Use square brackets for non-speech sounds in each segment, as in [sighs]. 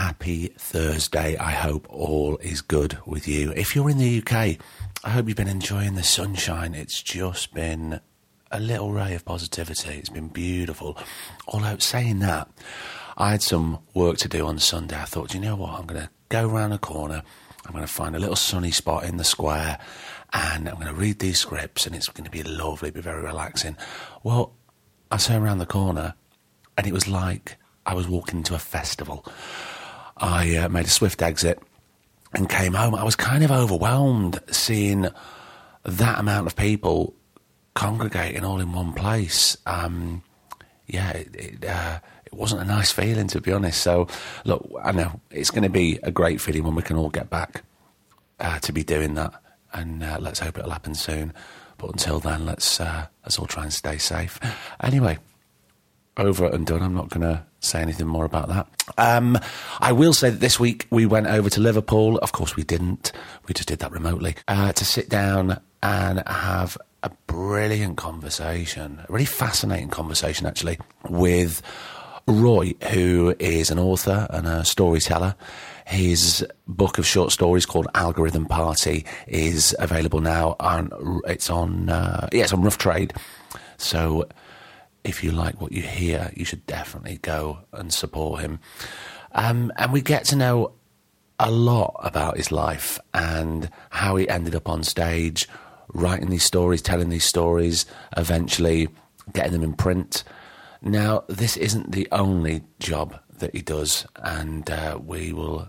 Happy Thursday. I hope all is good with you. If you're in the UK, I hope you've been enjoying the sunshine. It's just been a little ray of positivity. It's been beautiful. Although, saying that, I had some work to do on Sunday. I thought, you know what? I'm going to go around a corner. I'm going to find a little sunny spot in the square and I'm going to read these scripts and it's going to be lovely, be very relaxing. Well, I turned around the corner and it was like I was walking into a festival. I uh, made a swift exit and came home. I was kind of overwhelmed seeing that amount of people congregating all in one place. Um, yeah, it, it, uh, it, wasn't a nice feeling, to be honest. So, look, I know it's going to be a great feeling when we can all get back uh, to be doing that. And uh, let's hope it'll happen soon. But until then, let's uh, let's all try and stay safe. Anyway, over and done. I'm not going to say anything more about that. Um, I will say that this week we went over to Liverpool. Of course, we didn't. We just did that remotely uh, to sit down and have a brilliant conversation, a really fascinating conversation, actually, with Roy, who is an author and a storyteller. His book of short stories called Algorithm Party is available now. and it's on, uh, yeah, it's on Rough Trade. So if you like what you hear, you should definitely go and support him. Um, and we get to know a lot about his life and how he ended up on stage, writing these stories, telling these stories, eventually getting them in print. Now, this isn't the only job that he does, and uh, we will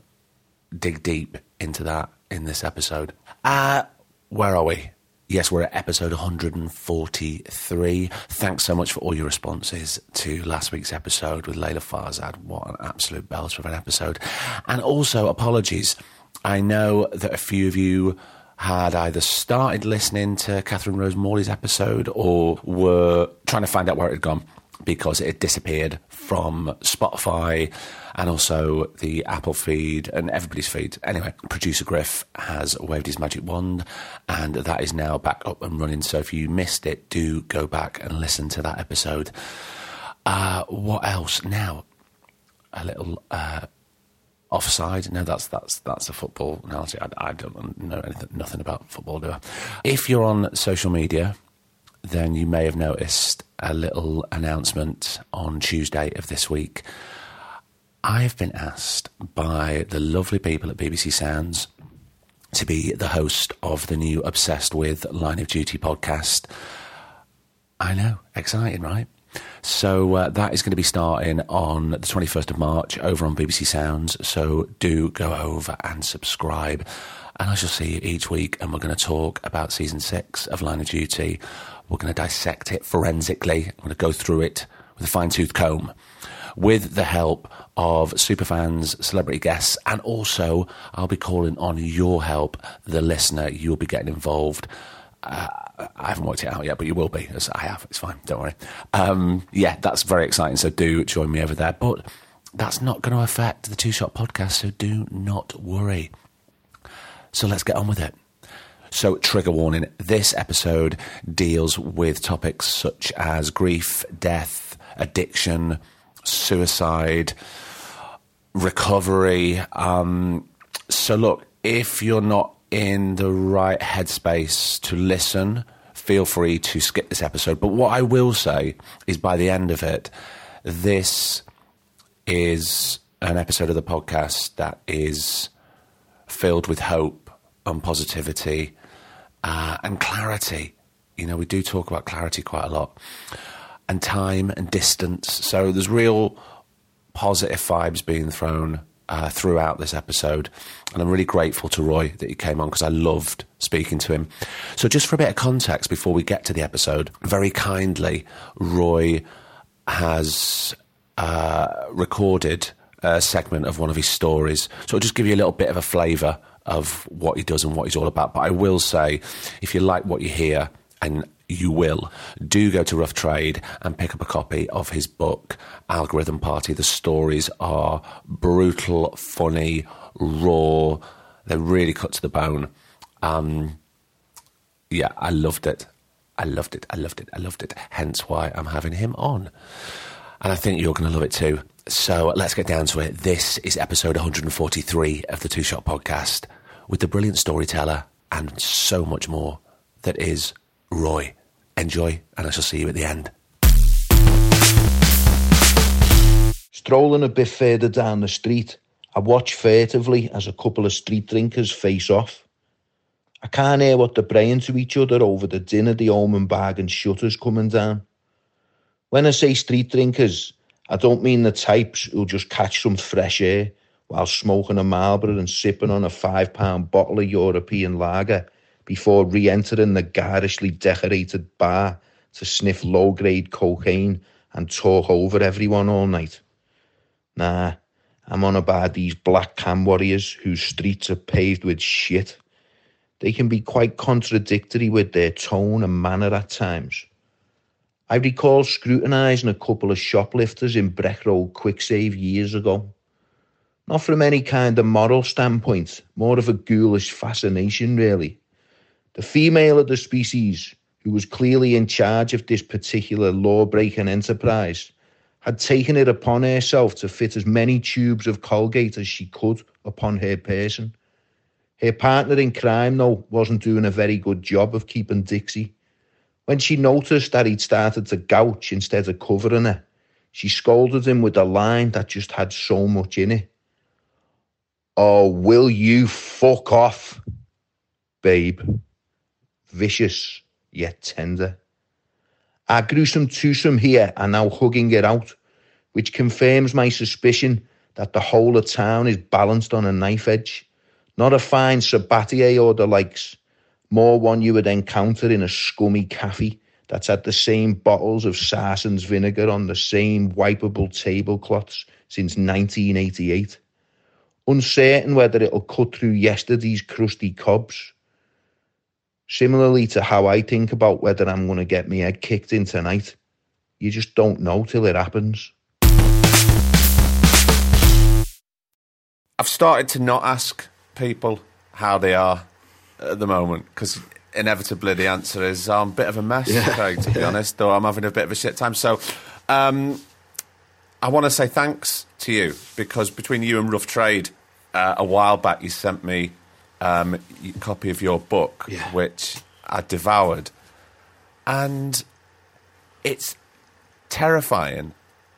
dig deep into that in this episode. Uh, where are we? Yes, we're at episode 143. Thanks so much for all your responses to last week's episode with Layla Farzad. What an absolute belter of an episode. And also, apologies. I know that a few of you had either started listening to Catherine Rose Morley's episode or were trying to find out where it had gone because it disappeared from Spotify and also the Apple feed and everybody's feed. Anyway, producer Griff has waved his magic wand and that is now back up and running. So if you missed it, do go back and listen to that episode. Uh, what else? Now, a little uh, offside. No, that's that's that's a football analogy. I, I don't know anything, nothing about football, do I? If you're on social media, then you may have noticed a little announcement on Tuesday of this week. I've been asked by the lovely people at BBC Sounds to be the host of the new Obsessed with Line of Duty podcast. I know, exciting, right? So uh, that is going to be starting on the 21st of March over on BBC Sounds. So do go over and subscribe. And I shall see you each week, and we're going to talk about season six of Line of Duty. We're going to dissect it forensically. I'm going to go through it with a fine tooth comb with the help of superfans, celebrity guests, and also I'll be calling on your help, the listener. You'll be getting involved. Uh, I haven't worked it out yet, but you will be. As I have. It's fine. Don't worry. Um, yeah, that's very exciting. So do join me over there. But that's not going to affect the Two Shot podcast. So do not worry. So let's get on with it. So, trigger warning this episode deals with topics such as grief, death, addiction, suicide, recovery. Um, so, look, if you're not in the right headspace to listen, feel free to skip this episode. But what I will say is by the end of it, this is an episode of the podcast that is filled with hope and positivity uh, and clarity. You know, we do talk about clarity quite a lot and time and distance. So there's real positive vibes being thrown uh, throughout this episode. And I'm really grateful to Roy that he came on because I loved speaking to him. So, just for a bit of context before we get to the episode, very kindly, Roy has uh, recorded a segment of one of his stories. So I'll just give you a little bit of a flavour of what he does and what he's all about. But I will say, if you like what you hear, and you will, do go to Rough Trade and pick up a copy of his book, Algorithm Party. The stories are brutal, funny, raw. They're really cut to the bone. Um, yeah, I loved it. I loved it. I loved it. I loved it. Hence why I'm having him on. And I think you're going to love it too. So let's get down to it. This is episode 143 of the Two Shot Podcast with the brilliant storyteller and so much more that is Roy. Enjoy, and I shall see you at the end. Strolling a bit further down the street, I watch furtively as a couple of street drinkers face off. I can't hear what they're praying to each other over the dinner the Omen bag and shutters coming down. When I say street drinkers, I don't mean the types who'll just catch some fresh air while smoking a Marlboro and sipping on a five pound bottle of European lager before re entering the garishly decorated bar to sniff low grade cocaine and talk over everyone all night. Nah, I'm on about these black cam warriors whose streets are paved with shit. They can be quite contradictory with their tone and manner at times. I recall scrutinising a couple of shoplifters in Breck Road Kwik Save years ago. Not from any kind of moral standpoint, more of a ghoulish fascination, really. The female of the species, who was clearly in charge of this particular law breaking enterprise, had taken it upon herself to fit as many tubes of Colgate as she could upon her person. Her partner in crime, though, wasn't doing a very good job of keeping Dixie. When she noticed that he'd started to gouch instead of covering her, she scolded him with a line that just had so much in it. Oh, will you fuck off, babe? Vicious, yet tender. Our gruesome twosome here are now hugging it out, which confirms my suspicion that the whole of town is balanced on a knife edge. Not a fine Sabatier or the likes, more one you would encounter in a scummy cafe that's had the same bottles of Sarson's vinegar on the same wipeable tablecloths since 1988. Uncertain whether it'll cut through yesterday's crusty cobs. Similarly to how I think about whether I'm going to get my head kicked in tonight. You just don't know till it happens. I've started to not ask people how they are at the moment because inevitably the answer is I'm a bit of a mess, yeah. Craig, to be yeah. honest, though I'm having a bit of a shit time. So um, I want to say thanks to you because between you and Rough Trade, uh, a while back you sent me um, a copy of your book, yeah. which I devoured. And it's terrifying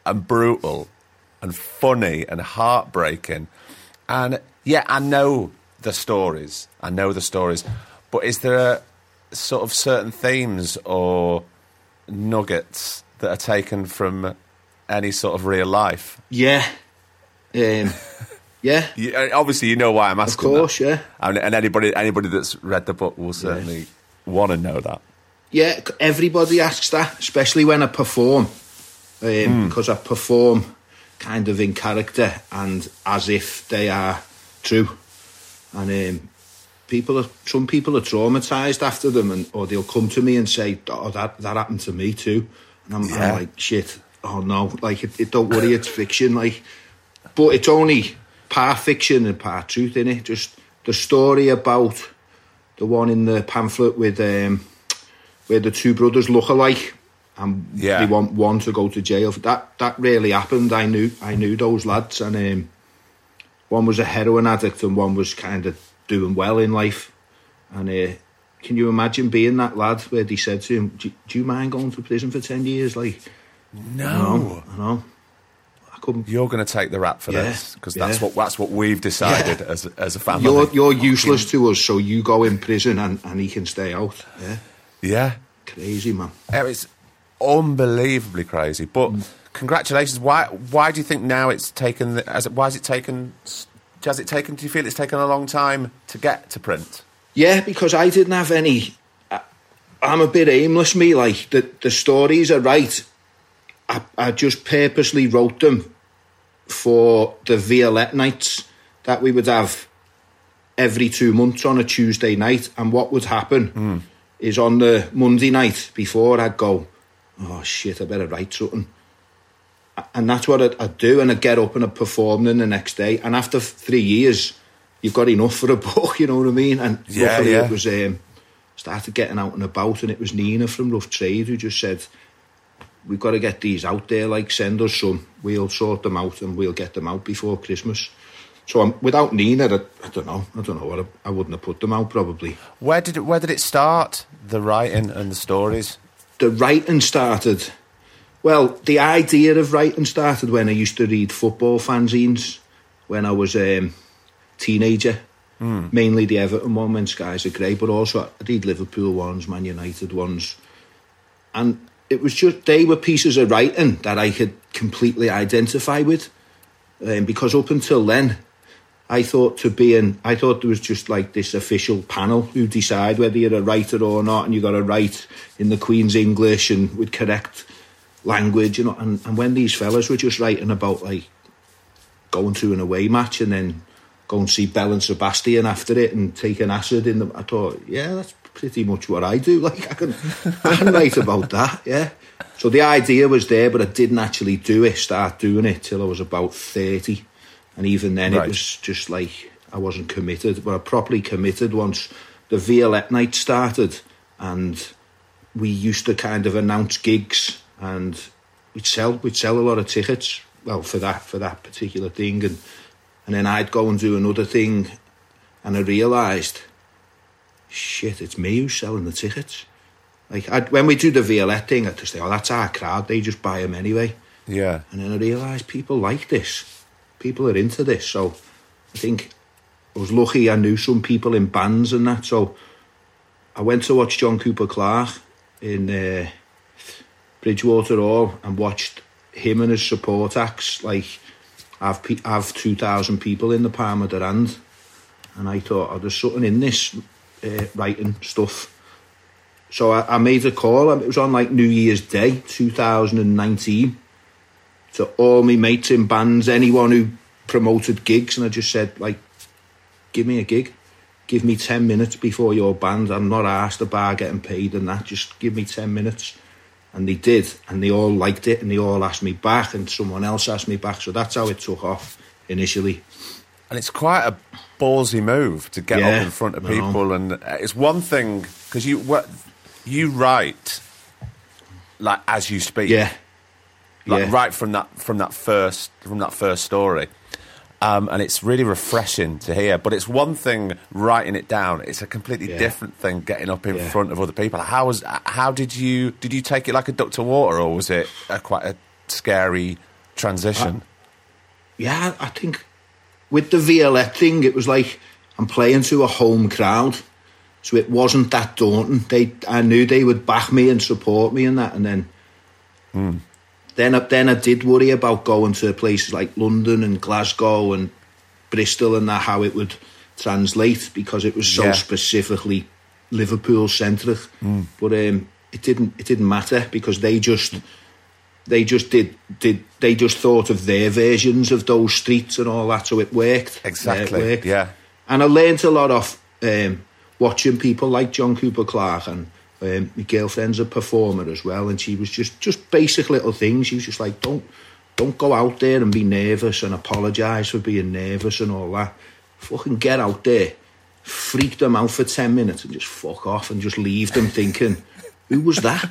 and brutal and funny and heartbreaking. And yeah, I know the stories. I know the stories. But is there a, sort of certain themes or nuggets that are taken from any sort of real life? Yeah. Um, [laughs] yeah. you, uh, obviously, you know why I'm asking. Of course, that. yeah. And, and, anybody anybody that's read the book will certainly yeah. want to know that. Yeah, everybody asks that, especially when I perform, because um, mm. I perform kind of in character and as if they are true and um, people are some people are traumatized after them, and or they'll come to me and say, "Oh, that that happened to me too," and I'm, yeah. I'm like, "Shit, oh no!" Like, it, it, don't worry, it's fiction, like, but it's only part fiction and part truth in it. Just the story about the one in the pamphlet with um, where the two brothers look alike and yeah. they want one to go to jail. That that really happened. I knew I knew those lads, and um, one was a heroin addict and one was kind of doing well in life. And uh, can you imagine being that lad where they said to him, "Do, do you mind going to prison for ten years?" Like, no, I know. I, know. I couldn't. You're going to take the rap for yeah, this because that's yeah. what that's what we've decided yeah. as as a family. You're you're useless to us, so you go in prison and, and he can stay out. Yeah, yeah, crazy man. It's unbelievably crazy, but. Mm congratulations. Why why do you think now it's taken? As why has it taken? Has it taken? Do you feel it's taken a long time to get to print? Yeah, because I didn't have any. I, I'm a bit aimless, me. Like the the stories are right. I, I just purposely wrote them for the Violette nights that we would have every two months on a Tuesday night. And what would happen Hmm. is on the Monday night before, I'd go, oh shit, I better write something. And that's what I'd, I'd do. And I'd get up and I'd perform then the next day. And after three years, you've got enough for a [laughs] book, you know what I mean? And Yeah, luckily yeah. it was, um, started getting out and about. And it was Nina from Rough Trade who just said, we've got to get these out there. Like, send us some. We'll sort them out and we'll get them out before Christmas. So um, without Nina, I, I don't know. I don't know what I, I wouldn't have put them out probably. Where did it, where did it start? The writing and the stories. The writing started. Well, the idea of writing started when I used to read football fanzines when I was a um, teenager. Mainly the Everton one when skies are grey, but also I read Liverpool ones, Man United ones. And it was just, they were pieces of writing that I could completely identify with. Um, because up until then, I thought to be in, I thought there was just like this official panel who decide whether you're a writer or not, and you got to write in the Queen's English and with correct language, you know. And, and when these fellas were just writing about like going to an away match and then go and see Belle and Sebastian after it and take an acid in them, I thought, yeah, that's pretty much what I do. [laughs] Like I can, I can write about that, yeah. So the idea was there, but I didn't actually do it, start doing it till I was about 30. And even then, Right. it was just like I wasn't committed. But I properly committed once the Violette night started, and we used to kind of announce gigs, and we'd sell we'd sell a lot of tickets. Well, for that for that particular thing, and and then I'd go and do another thing, and I realised, shit, it's me who's selling the tickets. Like I'd, when we do the Violette thing, I'd just say, oh, that's our crowd. They just buy them anyway. Yeah. And then I realised people like this. People are into this. So I think I was lucky I knew some people in bands and that. So I went to watch John Cooper Clarke in uh, Bridgewater Hall and watched him and his support acts like have have 2,000 people in the palm of their hand. And I thought, oh, there's something in this uh, writing stuff. So I, I made a call. It was on like New Year's Day, 2019 to all my mates in bands, anyone who promoted gigs, and I just said, like, give me a gig. Give me 10 minutes before your band. I'm not asked about getting paid and that. Just give me 10 minutes. And they did, and they all liked it, and they all asked me back, and someone else asked me back. So that's how it took off initially. And it's quite a ballsy move to get Yeah, up in front of people, and uh, it's one thing because you what you write like as you speak, Yeah. Like yeah. right from that from that first from that first story. Um, and it's really refreshing to hear. But it's one thing writing it down; it's a completely Yeah. different thing getting up in Yeah. front of other people. How was how did you did you take it like a duck to water, or was it a, quite a scary transition? yeah, I think with the Violette thing, it was like I'm playing to a home crowd, so it wasn't that daunting. They, I knew they would back me and support me and that, and then, then, I, then I did worry about going to places like London and Glasgow and Bristol and that how it would translate because it was so Yeah. specifically Liverpool centric. But um, it didn't. It didn't matter because they just they just did did they just thought of their versions of those streets and all that, so it worked. Exactly, Yeah, it worked. yeah. And I learnt a lot of um, watching people like John Cooper Clarke and um, my girlfriend's a performer as well, and she was just just basic little things. She was just like, don't don't go out there and be nervous and apologise for being nervous and all that. Fucking get out there, freak them out for ten minutes, and just fuck off and just leave them thinking, who was that?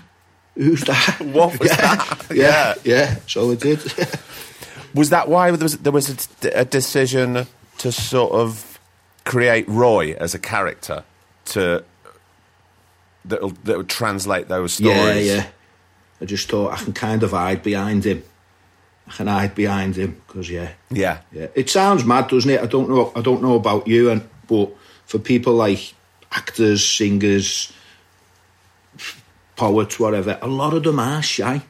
Who's that? [laughs] What was yeah, that? Yeah, yeah. So it did. [laughs] Was that why there was there was a, a decision to sort of create Roy as a character to that that would translate those stories? yeah. Yeah. I just thought I can kind of hide behind him. I can hide behind him because yeah, yeah, yeah. It sounds mad, doesn't it? I don't know. I don't know about you, and but for people like actors, singers, poets, whatever, a lot of them are shy.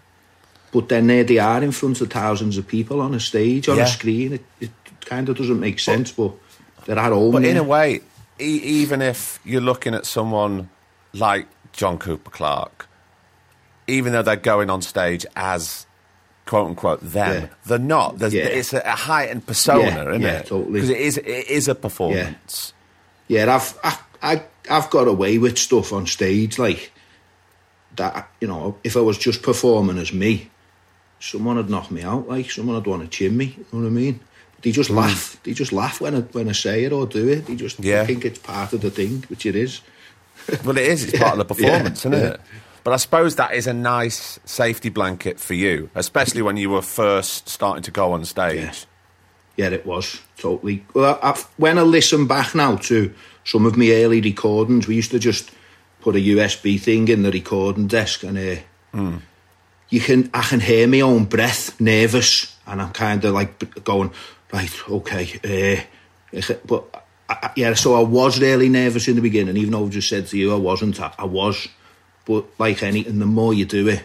But then there they are in front of thousands of people on a stage, on Yeah. a screen. It, it kind of doesn't make sense, but they're at home. But in a way, e- even if you're looking at someone like John Cooper Clarke, even though they're going on stage as quote unquote them. Yeah. They're not. There's, Yeah. It's a, a heightened persona, Yeah, isn't yeah, it? totally. Because it is it is a performance. Yeah, I've I, I I've got away with stuff on stage like that. You know, if I was just performing as me, someone would knock me out. Like someone would want to chin me. You know what I mean? They just hmm. laugh. They just laugh when I when I say it or do it. They just Yeah. think it's part of the thing, which it is. Well, it is. It's part of the [laughs] Yeah, performance, isn't yeah. it? But I suppose that is a nice safety blanket for you, especially when you were first starting to go on stage. Yeah. Yeah, it was totally. Well, I, I've, when I listen back now to some of my early recordings, we used to just put a USB thing in the recording desk, and uh, you can I can hear my own breath, nervous, and I'm kind of like going right, okay, uh, but I, yeah. So I was really nervous in the beginning, even though I just said to you I wasn't. I, I was, but like anything, the more you do it,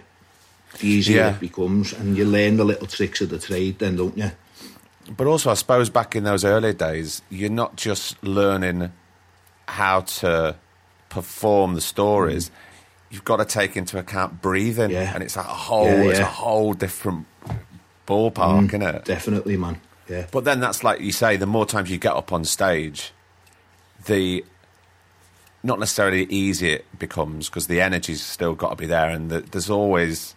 the easier Yeah. it becomes, and you learn the little tricks of the trade, then don't you? But also, I suppose back in those early days, you're not just learning how to perform the stories. Mm. You've got to take into account breathing, Yeah. and it's a whole, Yeah, it's a whole different ballpark, mm, isn't it? Definitely, man. Yeah. But then that's like you say, the more times you get up on stage, the not necessarily easy it becomes because the energy's still got to be there, and the, there's always.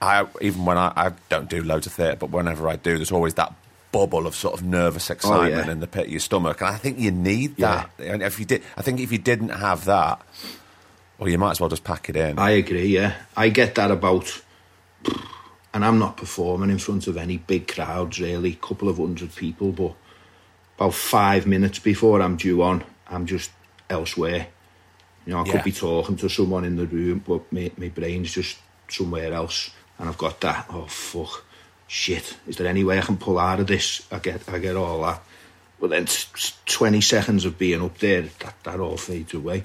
I even when I, I don't do loads of theatre, but whenever I do, there's always that bubble of sort of nervous oh, excitement Oh, yeah. in the pit of your stomach, and I think you need Yeah. that. And if you did, I think if you didn't have that, well, you might as well just pack it in. I agree, yeah. I get that about. And I'm not performing in front of any big crowds, really, couple of hundred people, but about five minutes before I'm due on, I'm just elsewhere. You know, I Yeah. could be talking to someone in the room, but my, my brain's just somewhere else. And I've got that, oh, fuck, shit, is there any way I can pull out of this? I get, I get all that. But then s- s- 20 seconds of being up there, that, that all fades away.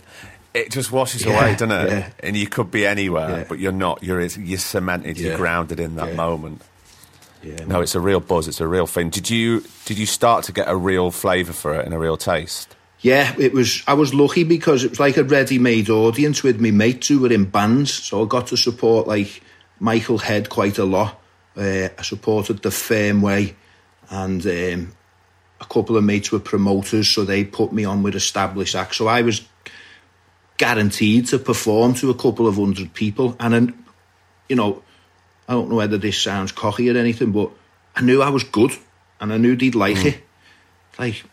it just washes Yeah, away, doesn't it? yeah. And you could be anywhere, but you're not. You're you're cemented. You're grounded in that moment. Yeah, No, it's a real buzz. It's a real thing. Did you did you start to get a real flavour for it and a real taste? Yeah, it was. I was lucky because it was like a ready-made audience with me mates who were in bands, so I got to support like Michael Head quite a lot. Uh, I supported the Firm Way, and um, a couple of mates were promoters, so they put me on with established acts. So I was guaranteed to perform to a couple of hundred people, and then, you know, I don't know whether this sounds cocky or anything, but I knew I was good, and I knew they'd like it. Like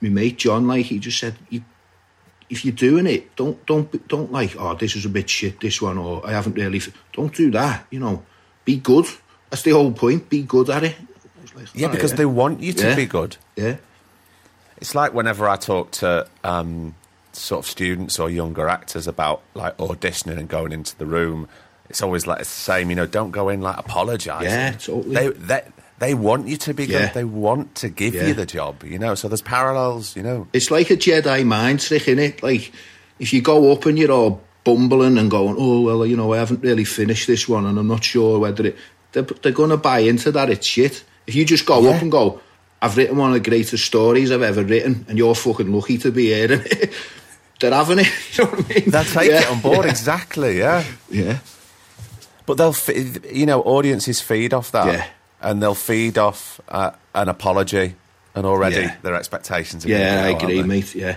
my mate John, like he just said, you, if you're doing it, don't don't don't like, oh, this is a bit shit, this one, or I haven't really. f-" Don't do that. You know, be good. That's the whole point. Be good at it. Like, Yeah, "Oh, because yeah. they want you to Yeah. be good. yeah, It's like whenever I talk to um, sort of students or younger actors about like auditioning and going into the room, it's always like the same. You know, don't go in like apologising. Yeah, totally. They they they want you to be good. Yeah. They want to give Yeah. you the job. You know, so there's parallels. You know. it's like a Jedi mind trick, isn't it? Like if you go up and you're all bumbling and going, oh well, you know, I haven't really finished this one, and I'm not sure whether it. They're, they're going to buy into that. It's shit. If you just go Yeah. up and go, I've written one of the greatest stories I've ever written, and you're fucking lucky to be hearing [laughs] it. They're having it. [laughs] You know what I mean? They'll take Yeah, it on board exactly. Yeah. Yeah. But they'll, you know, audiences feed off that, Yeah. and they'll feed off uh, an apology, and already Yeah. their expectations. Are Yeah, I agree, mate. Yeah.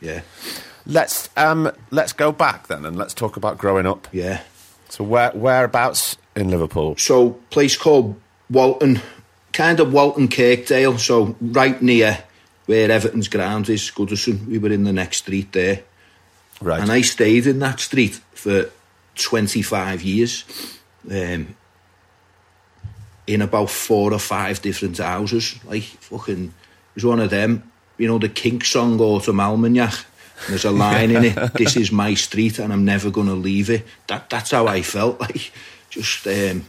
Yeah. Let's um, let's go back then, and let's talk about growing up. Yeah. So where whereabouts in Liverpool? So, place called Walton, kind of Walton Kirkdale, so right near where Everton's ground is, Goodison. We were in the next street there. Right. And I stayed in that street for 25 years. Um, in about four or five different houses. Like, fucking, it was one of them, you know, the Kink song, Autumn Almanac. There's a line in it, [laughs] this is my street and I'm never going to leave it. That, that's how I felt. [laughs] Like, just, um,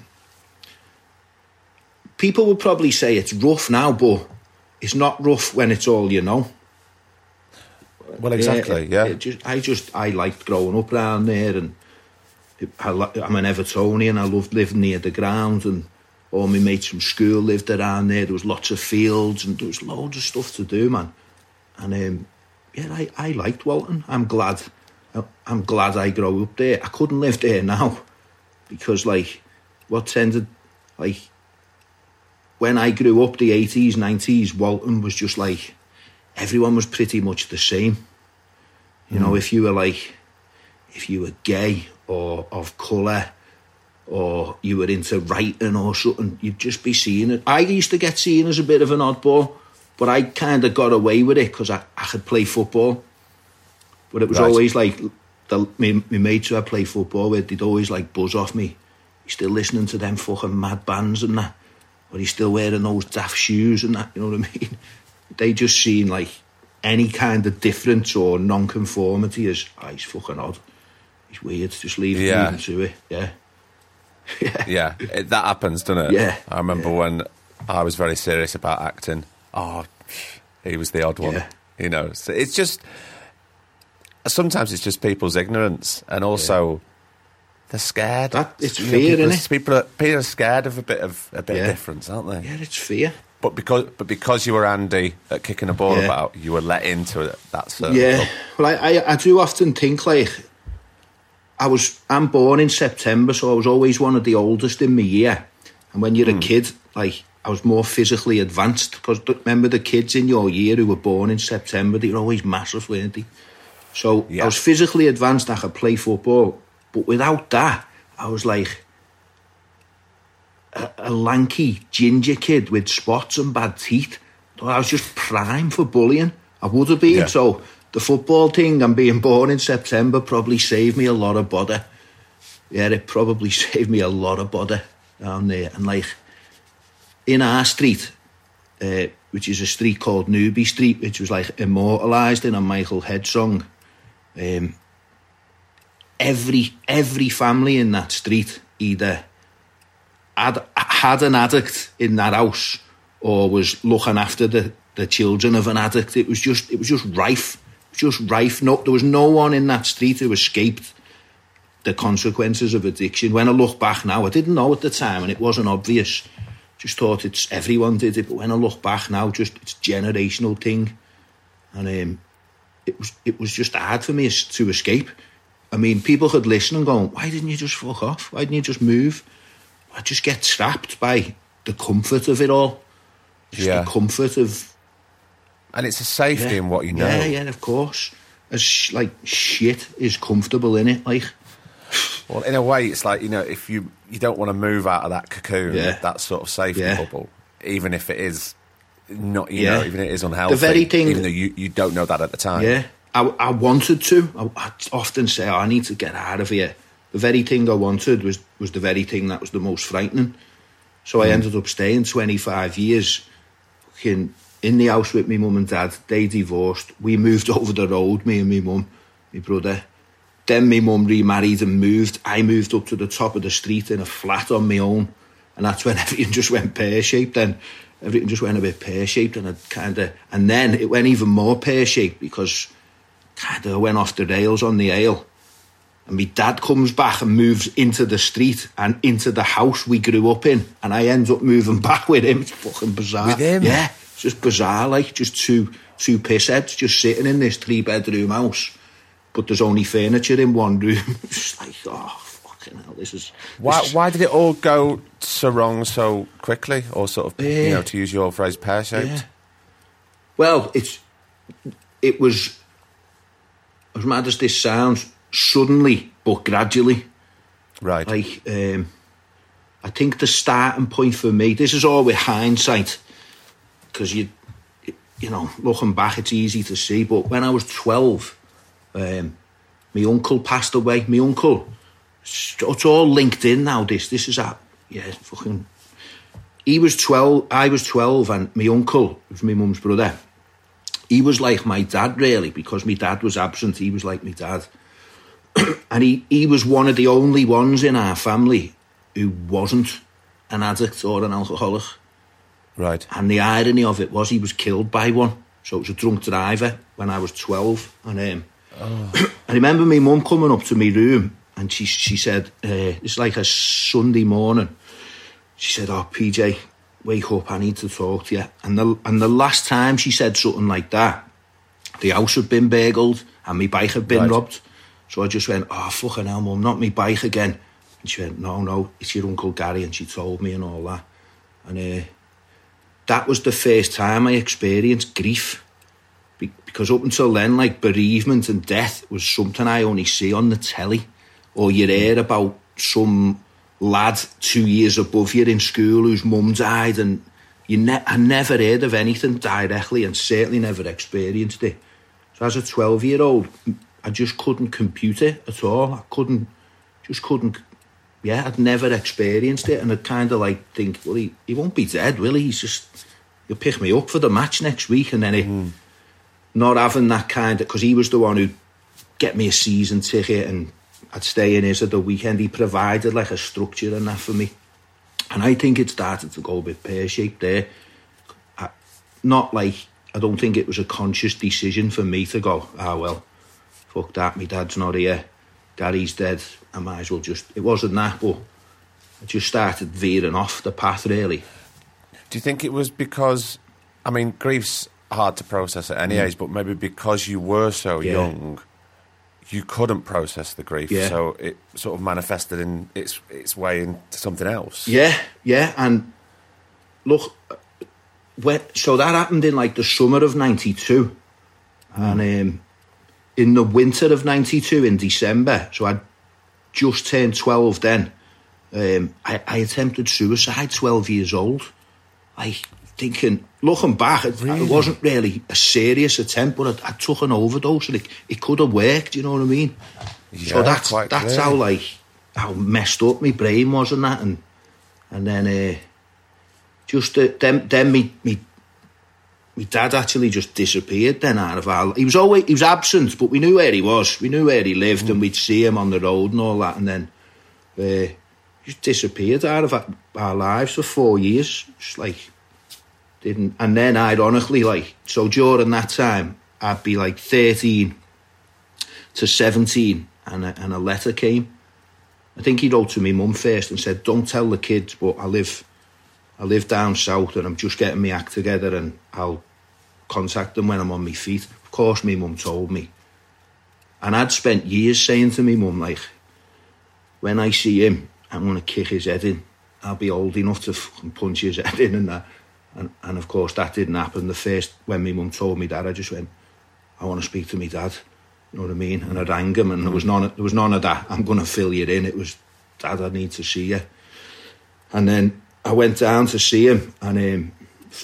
people would probably say it's rough now, but it's not rough when it's all you know. well, exactly. Yeah. it just, I just I liked growing up around there, and I, I'm an Evertonian. I loved living near the ground, and all my mates from school lived around there. There was lots of fields, and there was loads of stuff to do, man. And um, yeah, I, I liked Walton. I'm glad. I'm glad I grew up there. I couldn't live there now [laughs] because, like, what tended like when I grew up, the eighties, nineties, Walton was just like everyone was pretty much the same. You know, if you were like if you were gay or of colour or you were into writing or something, you'd just be seen it. I used to get seen as a bit of an oddball, but I kind of got away with it because I, I could play football. But it was Right. always like the, my, my mates who I play football with, they'd always like buzz off me. He's still listening to them fucking mad bands and that. Or he's still wearing those daft shoes and that, you know what I [laughs] mean? They just seen like any kind of difference or non-conformity as, oh, ah, he's fucking odd. He's weird, just leave, Yeah. to it. Yeah. [laughs] Yeah, it, that happens, doesn't it? Yeah, I remember when I was very serious about acting. Oh, he was the odd one. Yeah. You know, so it's just sometimes it's just people's ignorance, and also they're scared. That- it's You know, fear, people, innit? People are, people are scared of a bit of a bit Yeah. of difference, aren't they? Yeah, it's fear. But because but because you were Andy at kicking a ball Yeah. about, you were let into it. That Yeah, well, I, I, I do often think like I was. I'm born in September, so I was always one of the oldest in my year. And when you're Hmm. a kid, like I was more physically advanced because remember the kids in your year who were born in September, they were always massive, weren't they? So Yeah. I was physically advanced. I could play football, but without that, I was like a, a lanky ginger kid with spots and bad teeth. I was just prime for bullying. I would have been. Yeah. So the football thing and being born in September probably saved me a lot of bother. Yeah, it probably [laughs] saved me a lot of bother down there. And like in our street, uh, which is a street called Newby Street, which was like immortalised in a Michael Head song. Um, every every family in that street either had, had an addict in that house or was looking after the, the children of an addict. It was just it was just rife. Just rife. No, there was no one in that street who escaped the consequences of addiction. When I look back now, I didn't know at the time and it wasn't obvious. Just thought it's everyone did it, but when I look back now, just it's generational thing. And um, it was it was just hard for me to escape. I mean, people could listen and go, "Why didn't you just fuck off? Why didn't you just move?" I just get trapped by the comfort of it all. Just Yeah. the comfort of and it's a safety in what you know. Yeah, yeah, of course. As like shit is comfortable in it, like Well, in a way, it's like you know, if you you don't want to move out of that cocoon, Yeah. that sort of safety Yeah. bubble, even if it is not, you Yeah. know, even if it is unhealthy, The very thing- even though you, you don't know that at the time. Yeah, I, I wanted to. I, I often say, oh, I need to get out of here. The very thing I wanted was, was the very thing that was the most frightening. So I hmm. ended up staying 25 years in, in the house with my mum and dad. They divorced. We moved [laughs] over the road, me and my mum, my brother. Then my mum remarried and moved. I moved up to the top of the street in a flat on my own. And that's when [laughs] everything just went pear-shaped then. Everything just went a bit pear-shaped and I kind of... And then it went even more pear-shaped because kind of went off the rails on the ale. And my dad comes back and moves into the street and into the house we grew up in. And I end up moving [laughs] back with him. It's fucking bizarre. With him? Yeah. Just bizarre, like just two two pissheads just sitting in this three bedroom house. But there's only furniture in one room. [laughs] it's like, oh fucking hell, this is Why, this- why did it all go so wrong so quickly, or sort of, you know, to use your phrase, pear shaped? Yeah. Well, it's it was as mad as this sounds, suddenly but gradually. Right. Like um, I think the starting point for me. This is all with hindsight, because you you know looking back, it's easy to see. But when I was twelve, um, my uncle passed away. My uncle, it's all linked in now. This this is a yeah fucking. He was twelve. I was twelve, and my uncle was my mum's brother. He was like my dad, really, because my dad was absent. He was like my dad [clears throat] and he, he was one of the only ones in our family who wasn't an addict or an alcoholic. Right. And the irony of it was he was killed by one. So it was a drunk driver when I was 12. And um, [coughs] I remember my mum coming up to my room and she, she said, uh, it's like a Sunday morning. She said, oh, PJ, wake up, I need to talk to you. And the, and the last time she said something like that, the house had been burgled and my bike had been Right. robbed. So I just went, oh, fucking hell, mum, not my bike again. And she went, no, no, it's your Uncle Gary. And she told me and all that. And uh, that was the first time I experienced grief. Because up until then, like bereavement and death was something I only see on the telly. Or you hear about some lad two years above you in school whose mum died and you ne- I never heard of anything directly and certainly never experienced it. So as a 12 year old, I just couldn't compute it at all. I couldn't, just couldn't, yeah, I'd never experienced it. And I'd kind of like think, well, he, he won't be dead, will he? He's just, he'll pick me up for the match next week. And then it, mm. not having that kind of, because he was the one who get me a season ticket and I'd stay in his at the weekend. He provided like a structure and that for me. And I think it started to go a bit pear shaped there. I, not like, I don't think it was a conscious decision for me to go, ah, well, fuck that, my dad's not here, Daddy's dead, I might as well just. It wasn't that, but I just started veering off the path, really. Do you think it was because, I mean, grief's hard to process at any mm. age, but maybe because you were so yeah. young, you couldn't process the grief, yeah. so it sort of manifested in its its way into something else. Yeah, yeah, and look, when, so that happened in like the summer of '92, mm. and um, in the winter of 92 in December, so I'd just turned 12 then, um, I, I, attempted suicide 12 years old. I thinking, looking back, it, really? it wasn't really a serious attempt, but I, I took an overdose and it, it could have worked, you know what I mean? Yeah, so that's that's clear. how like how messed up my brain was and that and and then uh, just uh, then then me me my dad actually just disappeared then out of our he was always he was absent but we knew where he was we knew where he lived mm. and we'd see him on the road and all that and then uh, just disappeared out of our lives for four years just like didn't and then ironically like so during that time I'd be like 13 to 17 and a, and a letter came I think he wrote to me mum first and said don't tell the kids but I live I live down south and I'm just getting my act together and I'll contact them when I'm on my feet. Of course, my mum told me. And I'd spent years saying to me mum, like, when I see him, I'm going to kick his head in. I'll be old enough to punch his [laughs] head in and that. And, and of course, that didn't happen. The first, when my mum told me that, I just went, I want to speak to my dad. You know what I mean? And I rang him, and there was none. There was none of that. I'm going to fill you in. It was, Dad, I need to see you. And then I went down to see him, and um,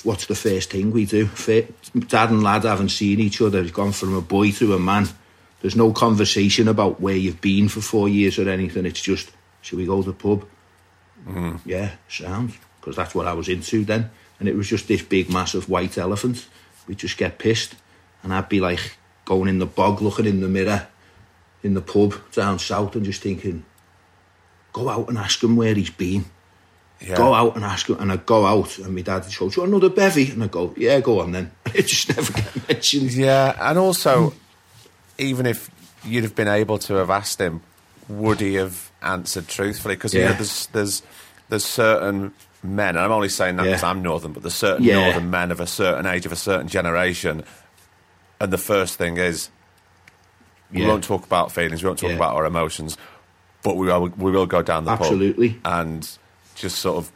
what's the first thing we do? Dad and lad haven't seen each other. He's gone from a boy to a man. There's no conversation about where you've been for four years or anything. It's just, should we go to the pub? Mm. Yeah, sounds. Because that's what I was into then. And it was just this big, massive white elephant. We'd just get pissed. And I'd be like going in the bog, looking in the mirror in the pub down south and just thinking, go out and ask him where he's been yeah. Go out and ask him, and I'd go out, and my dad would go, "Do you want another bevy?" And I'd go, "Yeah, go on then." [laughs] It just never get mentioned. Yeah, and also, even if you'd have been able to have asked him, would he have answered truthfully? Because yeah. you know, there's there's there's certain men, and I'm only saying that because yeah. I'm northern, but there's certain yeah. northern men of a certain age, of a certain generation, and the first thing is, we won't talk about feelings, we won't talk about our emotions, but we will, we will go down the absolutely and just sort of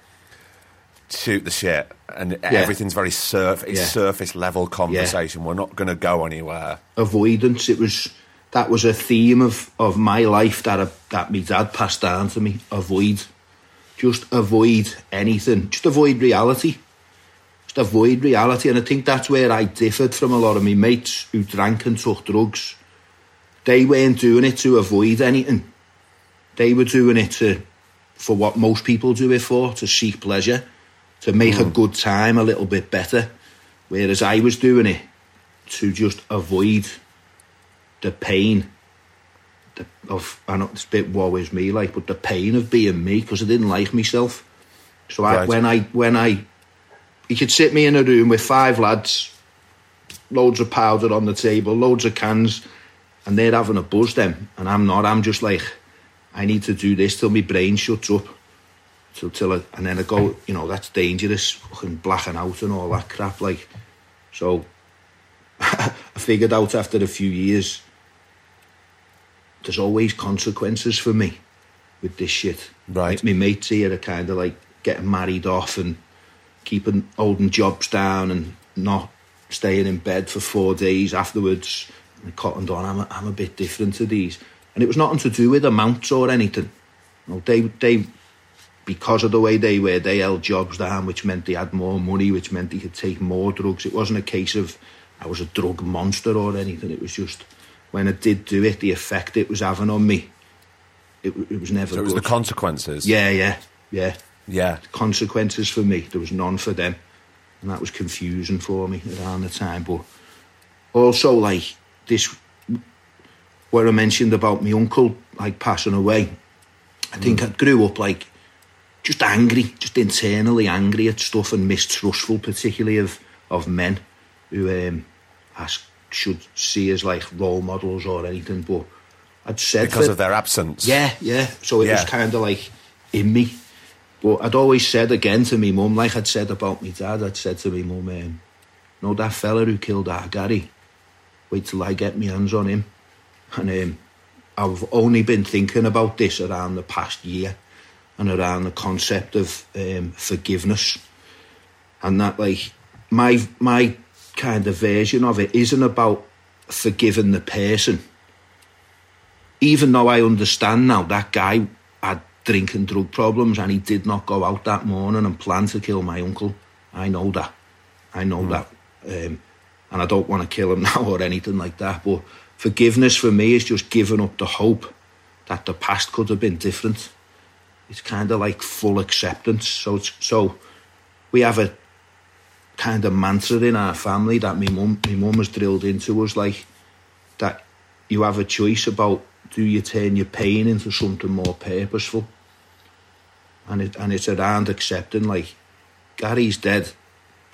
shoot the shit, and yeah. everything's very surf, it's yeah. surface level conversation. Yeah. We're not going to go anywhere. Avoidance. It was that was a theme of of my life that a, that my dad passed down to me. Avoid, just avoid anything. Just avoid reality. Just avoid reality, and I think that's where I differed from a lot of my mates who drank and took drugs. They weren't doing it to avoid anything. They were doing it to for what most people do it for, to seek pleasure, to make mm. a good time a little bit better. Whereas I was doing it to just avoid the pain the, of, I know it's a bit woe is me like, but the pain of being me because I didn't like myself. So I, when I, when I, you could sit me in a room with five lads, loads of powder on the table, loads of cans, and they're having a buzz then, and I'm not. I'm just like, I need to do this till my brain shuts up. Till, till I, and then I go, you know, that's dangerous, fucking blacking out and all that crap. Like, so [laughs] I figured out after a few years, there's always consequences for me. with this shit. Right. Like, my mates here are kind of like getting married off and keeping holding jobs down and not staying in bed for four days afterwards. And cottoned on. I'm a, I'm a bit different to these, and it was nothing to do with amounts or anything. You know, they they because of the way they were, they held jobs down, which meant they had more money, which meant they could take more drugs. It wasn't a case of I was a drug monster or anything. It was just when I did do it, the effect it was having on me, it, it was never So it was good. the consequences. yeah, yeah, yeah. Yeah. Consequences for me, there was none for them, and that was confusing for me around the time. But also, like this, where I mentioned about my uncle like passing away, I think I grew up like just angry, just internally angry at stuff and mistrustful, particularly of of men who um, I s- should see as like role models or anything. But I'd said Because that- of their absence. yeah, yeah. So it was kind of like in me. But I'd always said again to me mum, like I'd said about my dad, I'd said to me mum, um, no, that fella who killed our Gary, wait till I get my hands on him. And um, I've only been thinking about this around the past year and around the concept of um, forgiveness. And that, like, my, my kind of version of it isn't about forgiving the person even though I understand now that guy had drink and drug problems and he did not go out that morning and plan to kill my uncle. I know that. I know that. Um, and I don't want to kill him [laughs] now or anything like that. But forgiveness for me is just giving up the hope that the past could have been different. It's kind of like full acceptance. So so we have a kind of mantra in our family that my mum my mum has drilled into us like that you have a choice about do you turn your pain into something more purposeful and it and it's around accepting like Gary's dead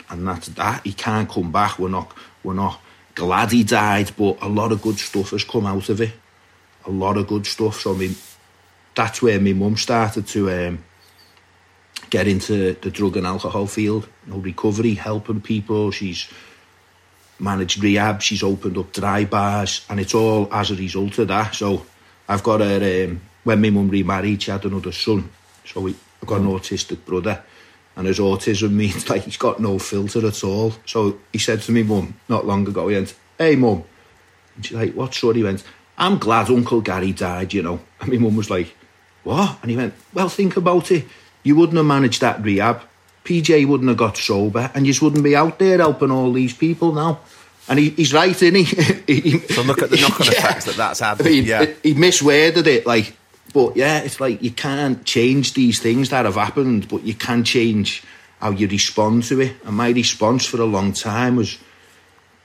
and that's that he can't come back we're not we're not glad he died but a lot of good stuff has come out of it a lot of good stuff so I mean that's where my mum started to um, get into the drug and alcohol field you know, recovery helping people she's managed rehab. She's opened up dry bars, and it's all as a result of that. So I've got her. Um, when my mum remarried, she had another son. So we, I've got an autistic brother, and his autism means like he's got no filter at all. So he said to me, mum, not long ago, he went, "Hey, mum," and she's like, "What?" So he went, "I'm glad Uncle Gary died," you know. And my mum was like, "What?" And he went, "Well, think about it. You wouldn't have managed that rehab." PJ wouldn't have got sober, and you just wouldn't be out there helping all these people now. And he, he's right, isn't he? he [laughs] So look at the knock-on [laughs] effects that that's had. I mean, Yeah. he misworded it, like, but yeah, it's like you can't change these things that have happened, but you can change how you respond to it. And my response for a long time was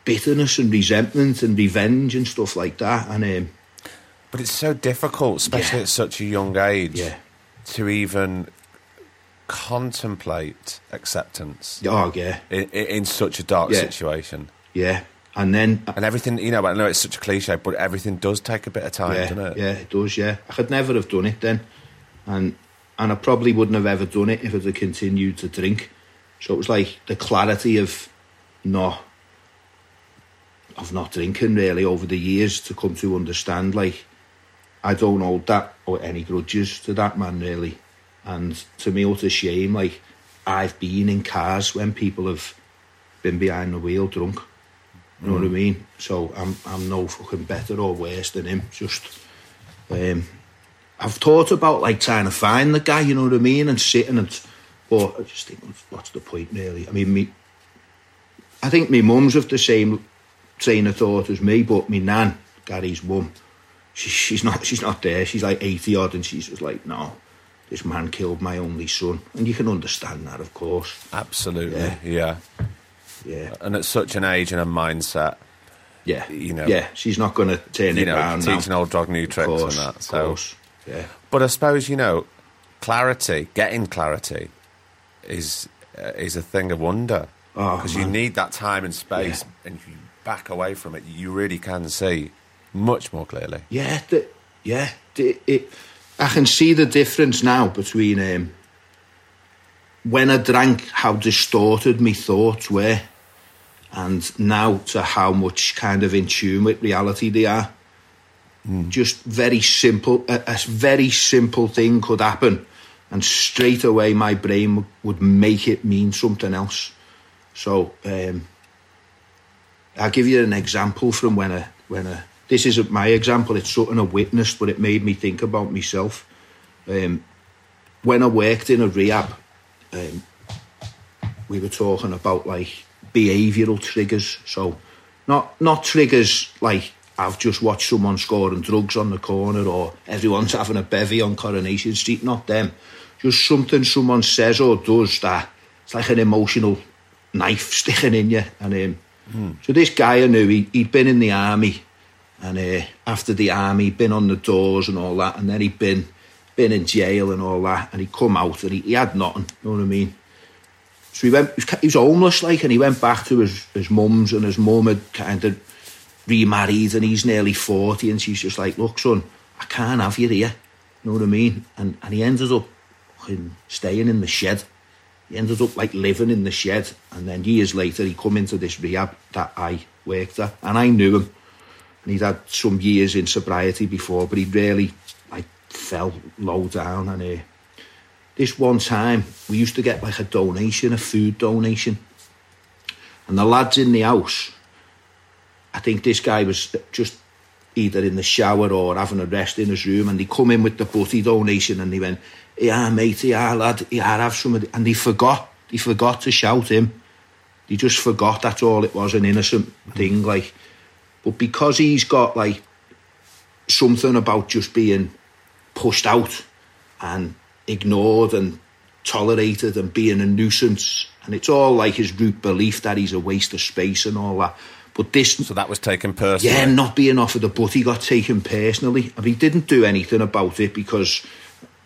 bitterness and resentment and revenge and stuff like that. And um, But it's so difficult, especially Yeah. at such a young age, Yeah. to even contemplate acceptance oh yeah, in, in, such a dark Yeah. situation. yeah. And then And everything, you know, I know it's such a cliche, but everything does take a bit of time, yeah, doesn't it? yeah, it does. Yeah, I could never have done it then, and and I probably wouldn't have ever done it if I'd have continued to drink. So it was like the clarity of not of not drinking really over the years to come to understand like I don't hold that or any grudges to that man really, and to me it's a shame. Like I've been in cars when people have been behind the wheel drunk. You know what I mean? So I'm I'm no fucking better or worse than him. Just um, I've thought about like trying to find the guy. You know what I mean? And sitting and but I just think what's the point really? I mean, me. I think my mum's of the same train of thought as me, but me nan, Gary's mum, she, she's not she's not there. She's like eighty odd, and she's just like, no, this man killed my only son, and you can understand that, of course. Absolutely, Yeah. yeah. Yeah, And at such an age and a mindset, yeah, You know- yeah. She's not going to turn you it know, around teach an old dog new tricks course, and that. of So, course. Yeah, but I suppose you know, clarity, getting clarity, is uh, is a thing of wonder Oh, because you need that time and space, and if you back away from it, you really can see much more clearly. yeah, the, yeah. The, it, I can see the difference now between um, when I drank, how distorted my thoughts were, and now to how much kind of in tune with reality they are. just very simple, a, a very simple thing could happen, and straight away my brain would, would make it mean something else. So um, I'll give you an example from when a when a this isn't my example. It's something I witnessed, but it made me think about myself. Um, when I worked in a rehab, um, we were talking about like behavioural triggers. So not not triggers like I've just watched someone scoring drugs on the corner or everyone's having a bevy on Coronation Street. Not them. Just something someone says or does that it's like an emotional knife [laughs] sticking in you. And um, mm. so this guy I knew, he, he'd been in the army, and uh, after the army, been on the doors and all that, and then he'd been been in jail and all that, and he'd come out and he, he had nothing. You know what I mean? So he went. He was homeless, like, and he went back to his his mum's, and his mum had kind of remarried, and he's nearly forty, and she's just like, "Look, son, I can't have you here." You know what I mean? And and he ended up staying in the shed he ended up like living in the shed and then years later he come into this rehab that I worked at and I knew him and he'd had some years in sobriety before but he really like fell low down and uh, this one time we used to get like a donation a food donation and the lads in the house I think this guy was just either in the shower or having a rest in his room and he come in with the butty donation and he went yeah, mate, yeah, lad, yeah, have some of And he forgot, he forgot to shout him. He just forgot that's all it was, an innocent thing, like. But because he's got, like, something about just being pushed out and ignored and tolerated and being a nuisance, and it's all like his root belief that he's a waste of space and all that. But this, so that was taken personally. Yeah, not being offered a butt, he got taken personally, and he didn't do anything about it because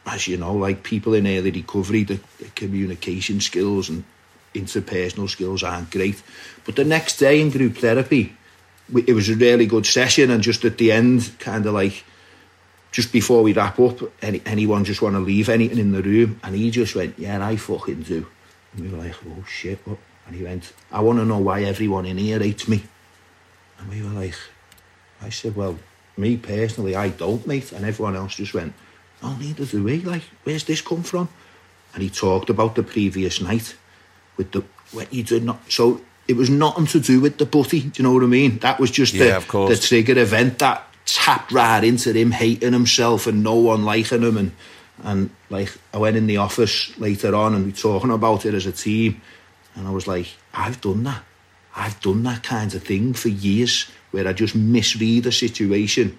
as you know, like people in early recovery, the, the communication skills and interpersonal skills aren't great. But the next day in group therapy, it was a really good session, and just at the end, kind of like just before we wrap up, any, anyone just want to leave anything in the room, and he just went, "Yeah, I fucking do." And we were like, "Oh shit!" What? And he went, "I want to know why everyone in here hates me." And we were like, "I said, well, me personally, I don't, mate." And everyone else just went, oh, neither do we. Like, where's this come from? And he talked about the previous night with the what he did not. So it was nothing to do with the butty. Do you know what I mean? That was just yeah, the, the trigger event that tapped right into him hating himself and no one liking him. And and like I went in the office later on and we were talking about it as a team, and I was like, I've done that. I've done that kind of thing for years where I just misread a situation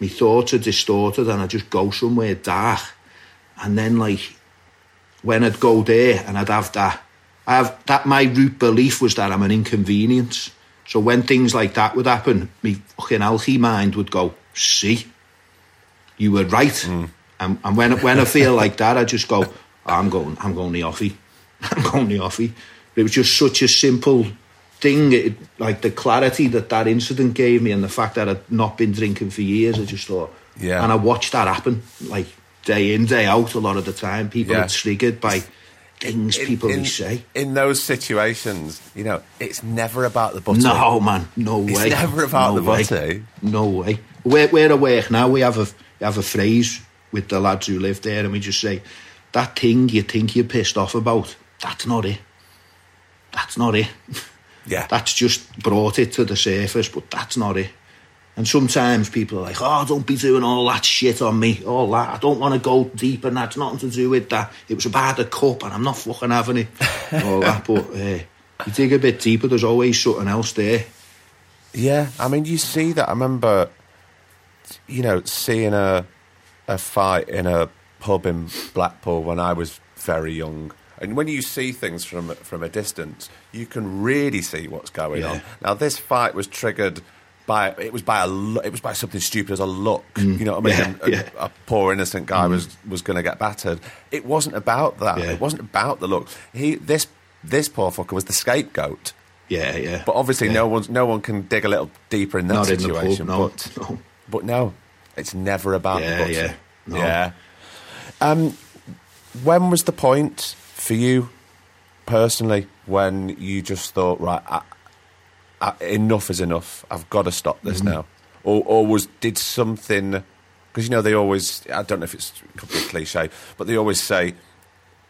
my thoughts are distorted and I just go somewhere dark. And then like when I'd go there and I'd have that I have that my root belief was that I'm an inconvenience. So when things like that would happen, my fucking alky mind would go, see, you were right. Mm. And, and when when I feel like that, I just go, oh, I'm going, I'm going the offie. [laughs] I'm going the offie. It was just such a simple thing, it, like the clarity that that incident gave me, and the fact that I'd not been drinking for years, I just thought, yeah. And I watched that happen, like day in, day out, a lot of the time. People yeah. are triggered by things in, people in, say. In those situations, you know, it's never about the butty. No, man, no way. It's never about no the way. butty. No way. Where I work now, we have a we have a phrase with the lads who live there, and we just say, "That thing you think you're pissed off about, that's not it. That's not it." [laughs] Yeah. That's just brought it to the surface, but that's not it. And sometimes people are like, oh, don't be doing all that shit on me, all that. I don't want to go deep, and that's nothing to do with that. It was about the cup, and I'm not fucking having it. [laughs] all that, but uh, you dig a bit deeper, there's always something else there. Yeah, I mean, you see that. I remember, you know, seeing a a fight in a pub in Blackpool when I was very young and when you see things from from a distance, you can really see what's going yeah. on. Now, this fight was triggered by it was by a it was by something stupid as a look. Mm. You know what I mean? Yeah, a, yeah. a, poor innocent guy mm. was was going to get battered. It wasn't about that. It wasn't about the look. He this this poor fucker was the scapegoat. Yeah, yeah. But obviously, no one no one can dig a little deeper in that Not situation. In no, but no. but no, it's never about yeah, the. Yeah, no. yeah. Um, when was the point for you personally when you just thought, right, I, enough is enough. I've got to stop this mm-hmm. now. or or was did something because you know they always I don't know if it's a complete cliche, but they always say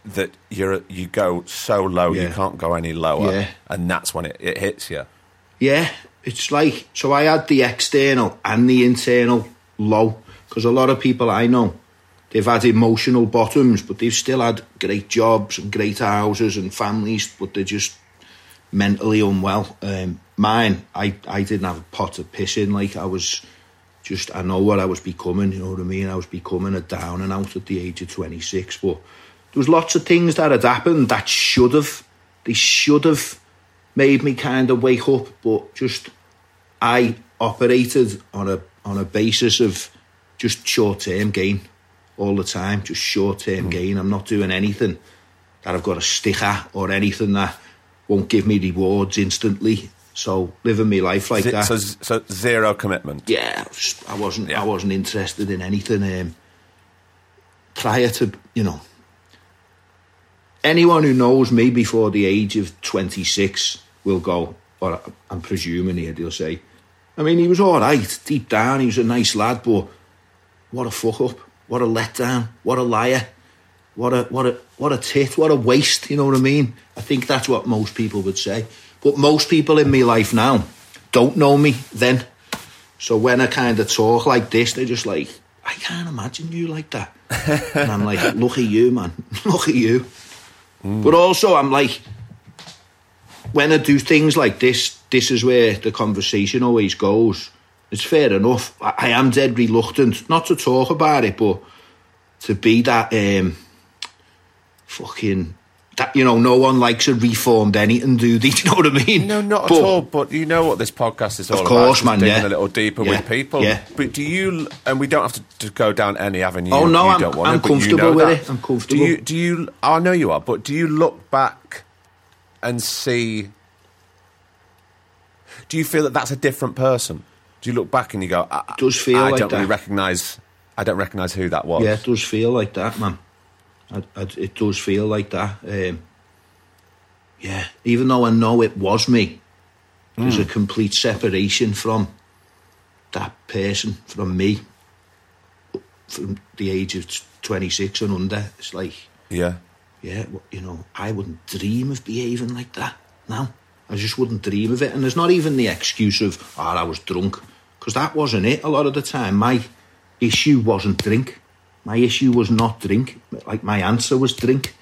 that you're you go so low you can't go any lower, Yeah. and that's when it, it hits you. Yeah, it's like so. I had the external and the internal low because a lot of people I know they've had emotional bottoms, but they've still had great jobs and great houses and families, but they're just mentally unwell. Um, mine, I I didn't have a pot of piss in. Like I was just, I know what I was becoming. You know what I mean? I was becoming a down and out at the age of twenty six, but there was lots of things that had happened that should have, they should have made me kind of wake up, but just I operated on a on a basis of just short term gain all the time, just short term hmm. gain. I'm not doing anything that I've got a stick at or anything that won't give me rewards instantly. So living my life like Z- that. So so zero commitment. yeah, I was- I wasn't. Yeah. I wasn't interested in anything. Um, prior to you know, anyone who knows me before the age of twenty six will go. Or I'm presuming here they'll say, I mean, he was all right deep down. He was a nice lad, but what a fuck up! What a letdown! What a liar! What a what a what a tit! What a waste! You know what I mean? I think that's what most people would say. But most people in my life now don't know me then. So when I kind of talk like this, they're just like, I can't imagine you like that. [laughs] and I'm like, look at you, man. [laughs] Look at you. But also, I'm like, when I do things like this, this is where the conversation always goes. It's fair enough. I, I am dead reluctant, not to talk about it, but to be that um, fucking. That, you know, no one likes a reformed anything, do they? [laughs] Do you know what I mean? No, not But- at all. But you know what this podcast is all about. course, just man, Digging yeah. a little deeper Yeah, with people. yeah. But do you? And we don't have to, to go down any avenue. Oh, no, you I'm- don't want I'm to, but you comfortable know with that. it. I'm comfortable. Do you? Do oh, you? I know you are. But do you look back and see? Do you feel that that's a different person? Do you look back and you go, I, does feel I like don't really recognise. I don't recognise who that was. Yeah, it does feel like that, man. I, I, it does feel like that. Um, yeah, even though I know it was me, there's a complete separation from that person, from me, from the age of 26 and under. It's like, Yeah. yeah, you know, I wouldn't dream of behaving like that now. I just wouldn't dream of it. And there's not even the excuse of, oh, I was drunk. Because that wasn't it a lot of the time. My issue wasn't drink. My issue was not drink. Like my answer was drink.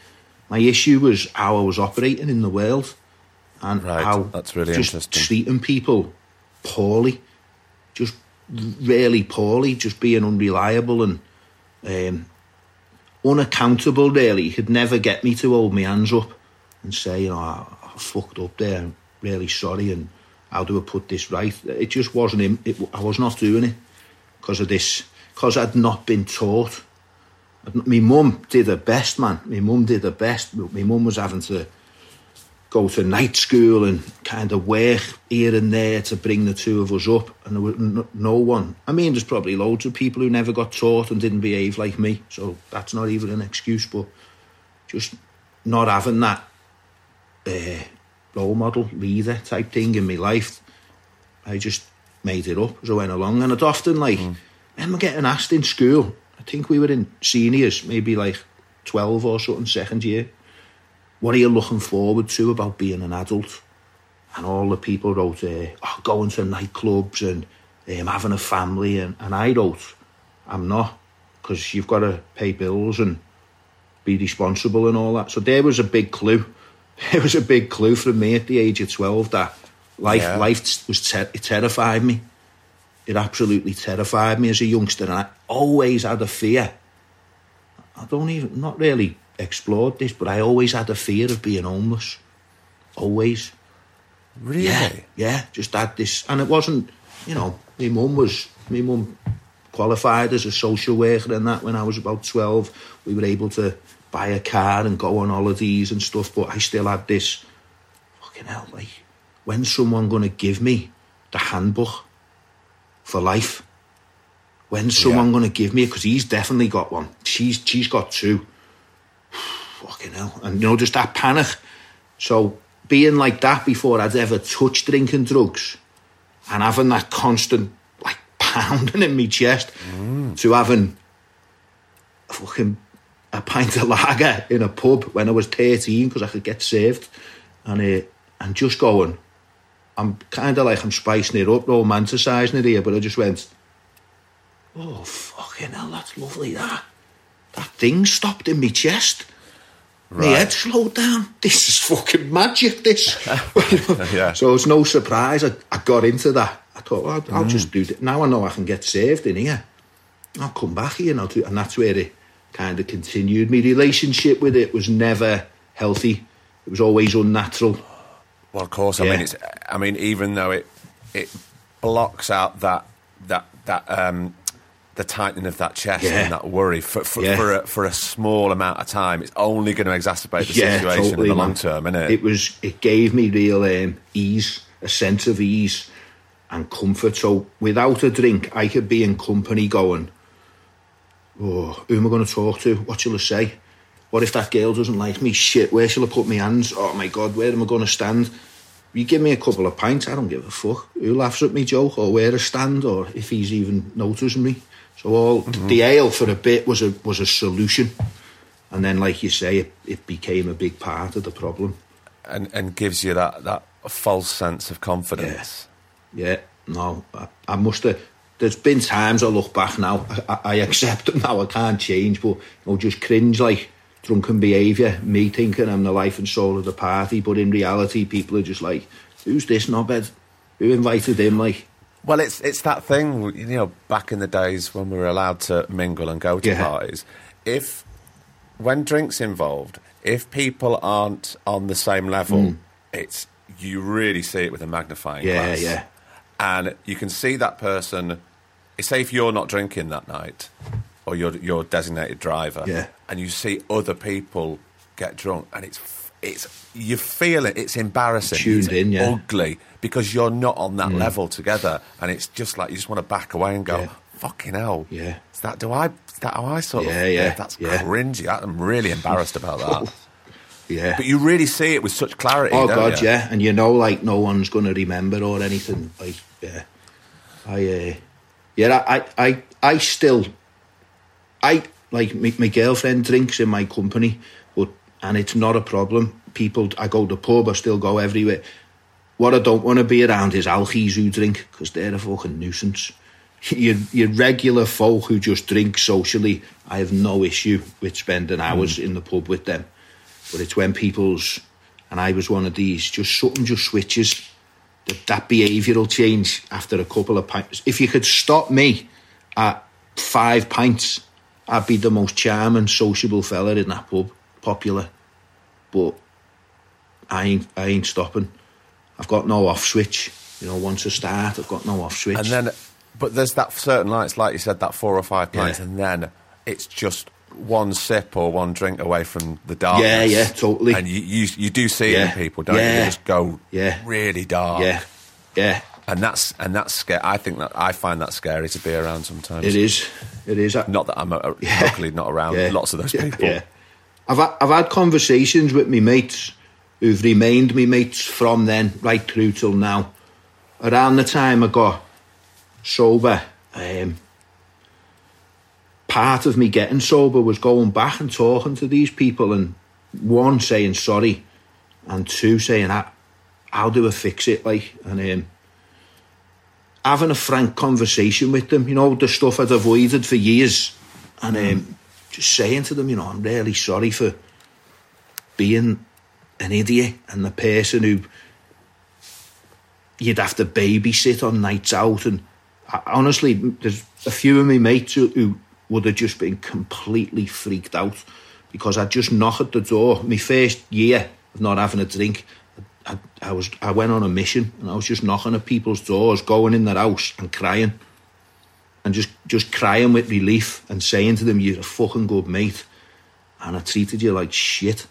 My issue was how I was operating in the world. And Right, how that's really just interesting. treating people poorly. Just really poorly. Just being unreliable and um, unaccountable, really. He could never get me to hold my hands up and say, you know, I, I fucked up there, I'm really sorry, and how do I put this right? It just wasn't him. It, I was not doing it because of this, because I'd not been taught. My mum did her best, man. My mum did her best. My mum was having to go to night school and kind of work here and there to bring the two of us up. And there was no, one. I mean, there's probably loads of people who never got taught and didn't behave like me. So that's not even an excuse, but just not having that uh, role model, leader type thing in my life, I just made it up as I went along. And I'd often like, am I remember getting asked in school, think we were in seniors, maybe like 12 or something, second year what are you looking forward to about being an adult? And all the people wrote, uh, oh, going to nightclubs and um, having a family. And, and I wrote, I'm not, because you've got to pay bills and be responsible and all that. So there was a big clue. [laughs] There was a big clue from me at the age of 12 that life, Yeah. life was ter- it terrified me. It absolutely terrified me as a youngster. And I always had a fear I don't even, not really explored this, but I always had a fear of being homeless. Always. Really? Yeah, yeah, just had this. And it wasn't, you know, my mum was, my mum qualified as a social worker and that when I was about 12. We were able to buy a car and go on holidays and stuff, but I still had this, fucking hell, like, when's someone going to give me the handbook for life? When's someone Yeah. going to give me it? Because he's definitely got one. She's she's got two. [sighs] Fucking hell. And, you know, just that panic. So, being like that before I'd ever touched drinking drugs and having that constant, like, [laughs] pounding in my chest to having fucking a pint of lager in a pub when I was 13 because I could get saved. And, uh, and just going, I'm kind of like I'm spicing it up, romanticising it here, but I just went, oh, fucking hell, that's lovely, that. That thing stopped in my chest. My head slowed down. This is fucking magic, this. [laughs] Yeah. So it's no surprise I, I got into that. I thought, well, I'll, I'll just mm. do that. Now I know I can get saved in here. I'll come back here and I'll do And that's where it kind of continued. My relationship with it was never healthy. It was always unnatural. Well, of course. I mean, it's. I mean, even though it it blocks out that that that um, the tightening of that chest Yeah. and that worry for for, Yeah. for, a, for a small amount of time, it's only going to exacerbate the yeah, situation totally, in the man. long term, isn't it? It was. It gave me real um, ease, a sense of ease and comfort. So without a drink, I could be in company going, "Oh, who am I going to talk to? What shall I say? What if that girl doesn't like me? Shit, where shall I put my hands? Oh my god, where am I going to stand?" You give me a couple of pints, I don't give a fuck who laughs at me joke or where I stand or if he's even noticing me. So all mm-hmm. the ale for a bit was a was a solution, and then like you say, it, it became a big part of the problem. and and gives you that that false sense of confidence. Yeah, no, I, I must have. There's been times I look back now, I, I, I accept it now, I can't change, but you know, just cringe like drunken behaviour, me thinking I'm the life and soul of the party, but in reality, people are just like, who's this knobhead? Who invited him? Like, Well, it's it's that thing, you know, back in the days when we were allowed to mingle and go to Yeah. parties. If when drinks involved, if people aren't on the same level, it's you really see it with a magnifying Mm. Yeah, glass. yeah. And you can see that person. Say if you're not drinking that night, or you're your designated driver, Yeah. and you see other people get drunk, and it's it's you feel it. It's embarrassing. Tuned it's in, yeah. ugly because you're not on that level together, and it's just like you just want to back away and go, Yeah. "Fucking hell!" Yeah. Is that do I? Is that how I sort Yeah, of? yeah, That's yeah. cringy. I'm really embarrassed about that. [laughs] yeah. But you really see it with such clarity. Oh God, you? yeah, and you know, like no one's going to remember or anything. Like, yeah, I, uh, yeah, I, I, I, I still, I like my, my girlfriend drinks in my company, but and it's not a problem. People, I go to pub, I still go everywhere. What I don't want to be around is alchies who drink because they're a fucking nuisance. [laughs] Your, your regular folk who just drink socially, I have no issue with spending hmm. hours in the pub with them. But it's when people's, and I was one of these, just something just switches. That, that behavioural change after a couple of pints. If you could stop me at five pints, I'd be the most charming, sociable fella in that pub, popular. But I ain't, I ain't stopping. I've got no off switch. You know, once I start, I've got no off switch. And then, but there's that certain nights, like you said, that four or five pints, Yeah. and then it's just one sip or one drink away from the darkness. Yeah, yeah, totally. And you you, you do see it in people, don't you? Yeah. They just go Yeah. really dark. yeah, yeah, And that's and that's scary. I think that I find that scary to be around sometimes. it is. It is. Not that I'm uh, Yeah. luckily not around Yeah. lots of those people. Yeah. I've had, I've had conversations with me mates who've remained me mates from then right through till now. Around the time I got sober, um, part of me getting sober was going back and talking to these people and one saying sorry and two saying how, how do I fix it like and um, having a frank conversation with them you know the stuff I'd avoided for years. And um, just saying to them you know I'm really sorry for being an idiot and the person who you'd have to babysit on nights out. And I, honestly there's a few of my mates who, who would have just been completely freaked out because I'd just knock at the door. My first year of not having a drink I, I was I went on a mission and I was just knocking at people's doors going in their house and crying. And just just crying with relief and saying to them you're a fucking good mate. And I treated you like shit.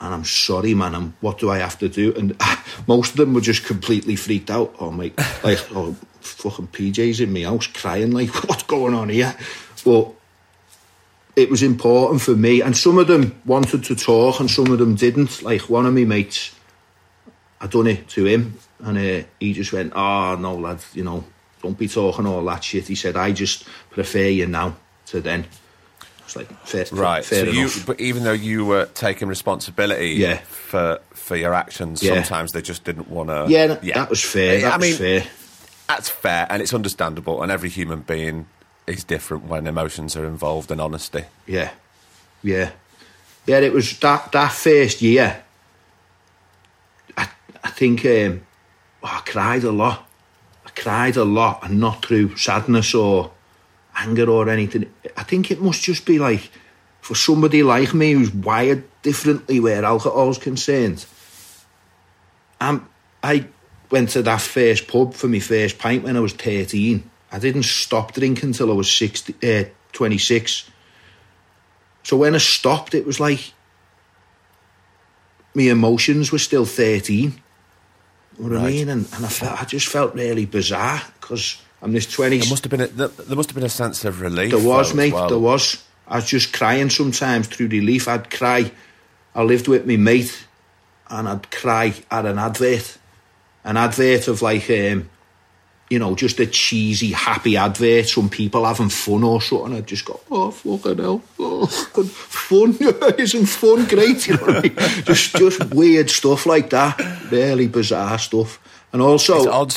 And I'm sorry man and what do I have to do? And [laughs] most of them were just completely freaked out. Oh mate like oh fucking PJ's in my house crying like [laughs] what's going on here? But it was important for me. And some of them wanted to talk and some of them didn't. Like one of my mates I done it to him and uh, he just went oh no lad you know don't be talking all that shit. He said, I just prefer you now to then. It's like fair, Right. fair so you, but even though you were taking responsibility Yeah. for for your actions, Yeah. sometimes they just didn't want to. yeah, that, that was fair. That I was mean, fair. that's fair, and it's understandable. And every human being is different when emotions are involved and honesty. Yeah, yeah, yeah. It was that that first year. I think um, oh, I cried a lot. I cried a lot, and not through sadness or anger or anything. I think it must just be like for somebody like me who's wired differently where alcohol's concerned. Um, I went to that first pub for my first pint when I was 13. I didn't stop drinking till I was 60, uh, 26. So when I stopped, it was like my emotions were still 13. What I mean? And, and I felt I just felt really bizarre because I'm this 20. There must have been a, there, there must have been a sense of relief. There was, mate. well. There was. I was just crying sometimes through relief. I'd cry. I lived with my mate, and I'd cry at an advert, an advert of like, um, you know, just a cheesy, happy advert. Some people having fun or something. I'd just go, oh fucking hell, oh, fun [laughs] isn't fun great? You know I mean? [laughs] just, just weird stuff like that. Really bizarre stuff. And also, It's odd.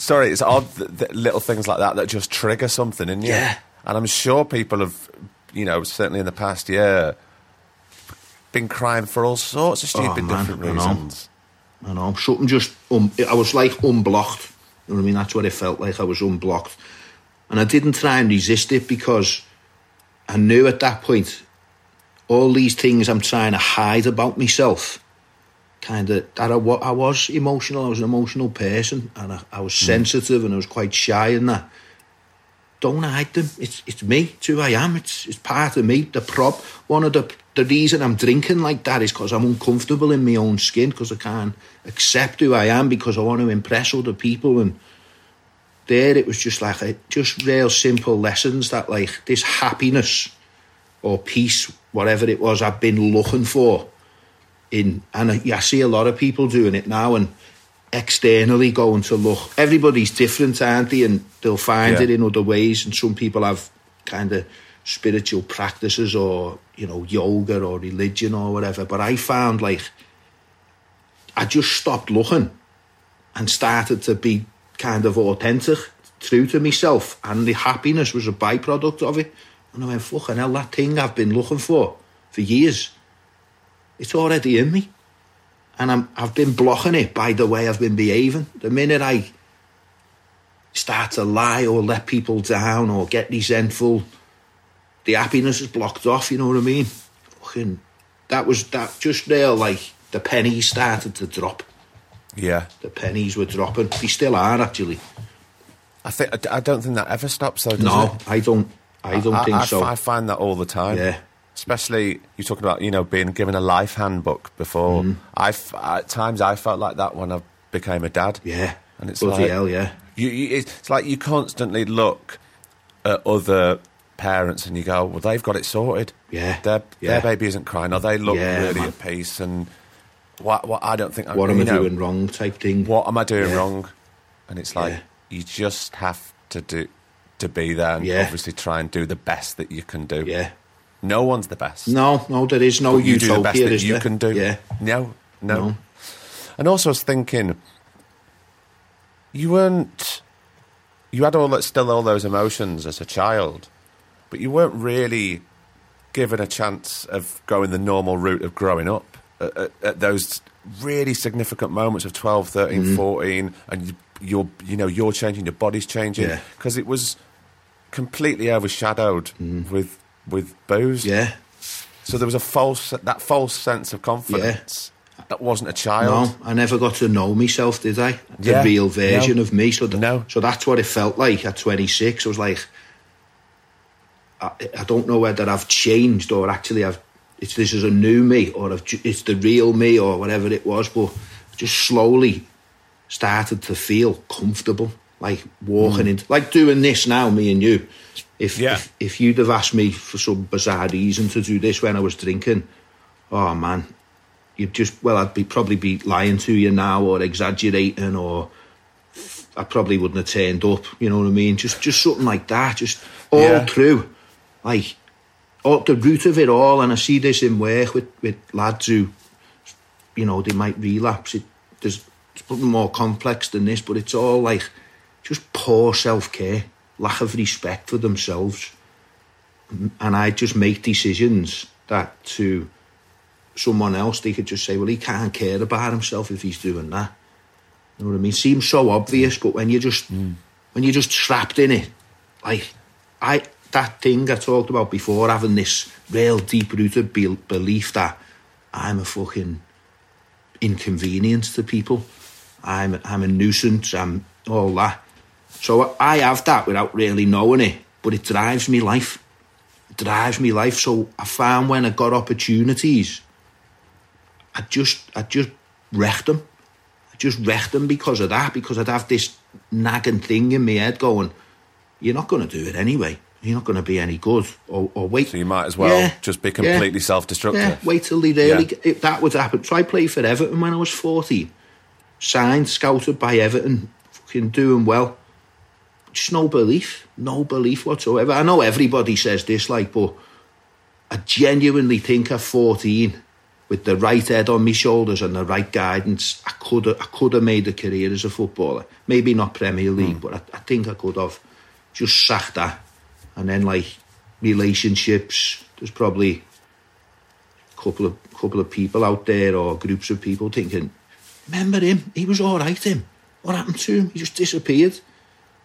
Sorry, it's odd that, little things like that that just trigger something in you. Yeah. And I'm sure people have, you know, certainly in the past year, been crying for all sorts of stupid Oh, man, different I know. reasons. I know something just um, I was like unblocked. You know what I mean? That's what it felt like. I was unblocked, and I didn't try and resist it because I knew at that point all these things I'm trying to hide about myself. Kind of that I, I was emotional. I was an emotional person, and I, I was hmm. sensitive, and I was quite shy in that. Don't hide them. It's it's me. It's who I am. It's it's part of me. The prop. One of the the reason I'm drinking like that is because I'm uncomfortable in my own skin because I can't accept who I am because I want to impress other people. And there it was just like a, just real simple lessons that like this happiness or peace whatever it was I've been looking for in and I, I see a lot of people doing it now and externally going to look. Everybody's different aren't they? And they'll find Yeah. it in other ways and some people have kind of spiritual practices or you know yoga or religion or whatever but I found like I just stopped looking and started to be kind of authentic, true to myself, and the happiness was a byproduct of it. And I went, fucking hell, that thing I've been looking for for years, it's already in me. And I'm, I've been blocking it by the way I've been behaving. The minute I start to lie or let people down or get resentful, the happiness is blocked off, you know what I mean? Fucking, that was that just there, like the pennies started to drop. Yeah. The pennies were dropping. They still are actually. I think I don't think that ever stops though. Does No, it? I don't. I don't think I, so. I find that all the time. Yeah. Especially you're talking about you know being given a life handbook before. Mm-hmm. I f- at times I felt like that when I became a dad. yeah, And it's bloody like- hell, yeah, You, you, it's like you constantly look at other parents and you go, well, they've got it sorted. Yeah, Their, yeah. their baby isn't crying, or they look Yeah, really man. at peace. And what, what I don't think. What am I know, doing wrong? Type thing. What am I doing Yeah. wrong? And it's like you just have to do to be there and obviously try and do the best that you can do. Yeah. No one's the best. No, no, there is no But you do utopia. the best that you there? can do. Yeah. No, no, No. And also, I was thinking, you weren't. You had all that, still all those emotions as a child, but you weren't really given a chance of going the normal route of growing up at, at, at those really significant moments of 12, 13, Mm-hmm. 14, and you, you're, you know, you're changing, your body's changing, Yeah. because it was completely overshadowed with with booze. Yeah. So there was a false that false sense of confidence. That wasn't a child. No, I never got to know myself, did I? The Yeah. real version No. of me. So, No. so that's what it felt like at 26. I was like, I, I don't know whether I've changed or actually I've. It's this is a new me or I've, it's the real me or whatever it was, but just slowly started to feel comfortable, like walking into, like doing this now, me and you. If, Mm. Yeah. if if you'd have asked me for some bizarre reason to do this when I was drinking, oh man, you'd just well, I'd be probably be lying to you now or exaggerating or I probably wouldn't have turned up. You know what I mean? Just just something like that. Just all Yeah. through, like all, oh, the root of it all. And I see this in work with with lads who, you know, they might relapse. It there's it's probably more complex than this, but it's all like just poor self care, lack of respect for themselves, and I just make decisions that to someone else they could just say, well, he can't care about himself if he's doing that. You know what I mean? Seems so obvious, but when you just mm. when you're just trapped in it, like I that thing I talked about before, having this real deep rooted be- belief that I'm a fucking inconvenience to people. I'm I'm a nuisance. I'm all that. So I have that without really knowing it, but it drives me life. It drives me life. So I found when I got opportunities, I just I just wrecked them. I just wrecked them because of that. Because I'd have this nagging thing in my head going, "You're not going to do it anyway. You're not going to be any good." Or, or wait. So you might as well Yeah, just be yeah. completely self-destructive. Yeah, wait till they really. Yeah. If that would happen. So I played for Everton when I was 14. Signed, scouted by Everton, fucking doing well. Just no belief, no belief whatsoever. I know everybody says this, like, but I genuinely think at 14, with the right head on my shoulders and the right guidance, I could have, I could have made a career as a footballer. Maybe not Premier League, hmm. but I, I think I could have just sacked that. And then like relationships, there's probably a couple of couple of people out there or groups of people thinking, remember him? He was all right. Him. What happened to him? He just disappeared.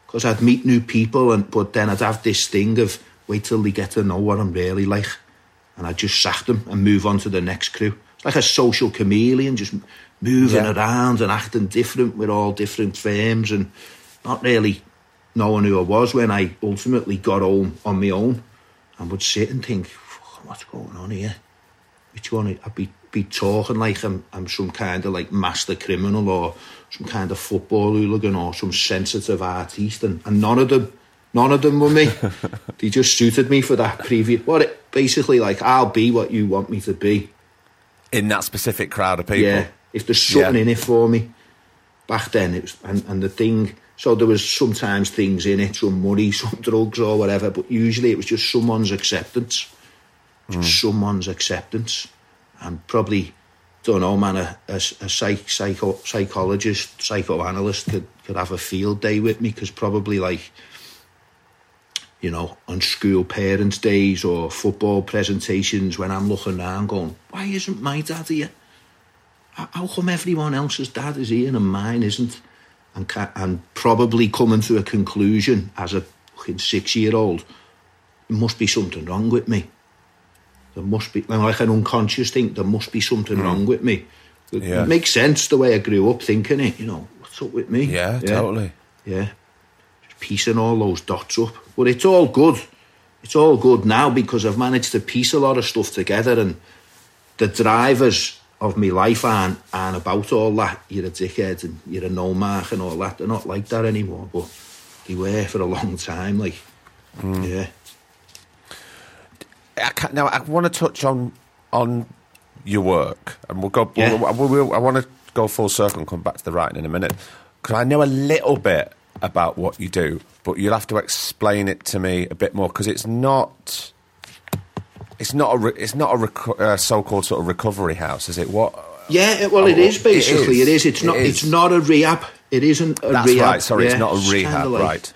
Because I'd meet new people, and but then I'd have this thing of wait till they get to know what I'm really like, and I'd just sack them and move on to the next crew. It's like a social chameleon, just moving Yeah. around and acting different with all different firms, and not really knowing who I was when I ultimately got home on my own, and would sit and think, what's going on here? Which one? I'd be be talking like I'm I'm some kind of like master criminal or some kind of football hooligan or some sensitive artist and, and none of them, none of them were me. [laughs] they just suited me for that previous. What it basically like? I'll be what you want me to be. In that specific crowd of people. Yeah, if there's something Yeah. in it for me. Back then, it was, and, and the thing, so there was sometimes things in it, some money, [laughs] some drugs or whatever, but usually it was just someone's acceptance. Just hmm. someone's acceptance. And probably, don't know, man, a, a, a psych, psycho, psychologist, psychoanalyst could, could have a field day with me because probably like, you know, on school parents' days or football presentations when I'm looking around going, why isn't my dad here? How how come everyone else's dad is here and mine isn't? And, ca- and probably coming to a conclusion as a fucking six year old, there must be something wrong with me. There must be, like an unconscious thing, there must be something hmm. wrong with me. It, Yeah. makes sense the way I grew up thinking it, you know, what's up with me? Yeah, totally. Yeah. Just piecing all those dots up. But it's all good. It's all good now because I've managed to piece a lot of stuff together and the drivers of my life aren't, aren't about all that. You're a dickhead and you're a no mark and all that. They're not like that anymore, but they were for a long time. Like, mm. yeah. I can't, now I want to touch on on your work, and we'll go. Yeah. We'll, we'll, we'll- I want to go full circle and come back to the writing in a minute because I know a little bit about what you do, but you'll have to explain it to me a bit more because it's not. It's not a. Re, it's not a reco- uh, so-called sort of recovery house, is it? What? Yeah, well, it Oh, is basically. it It is. is. It's not. is. It's not a rehab. It isn't a That's rehab. right. Sorry, it's not a rehab, like- right?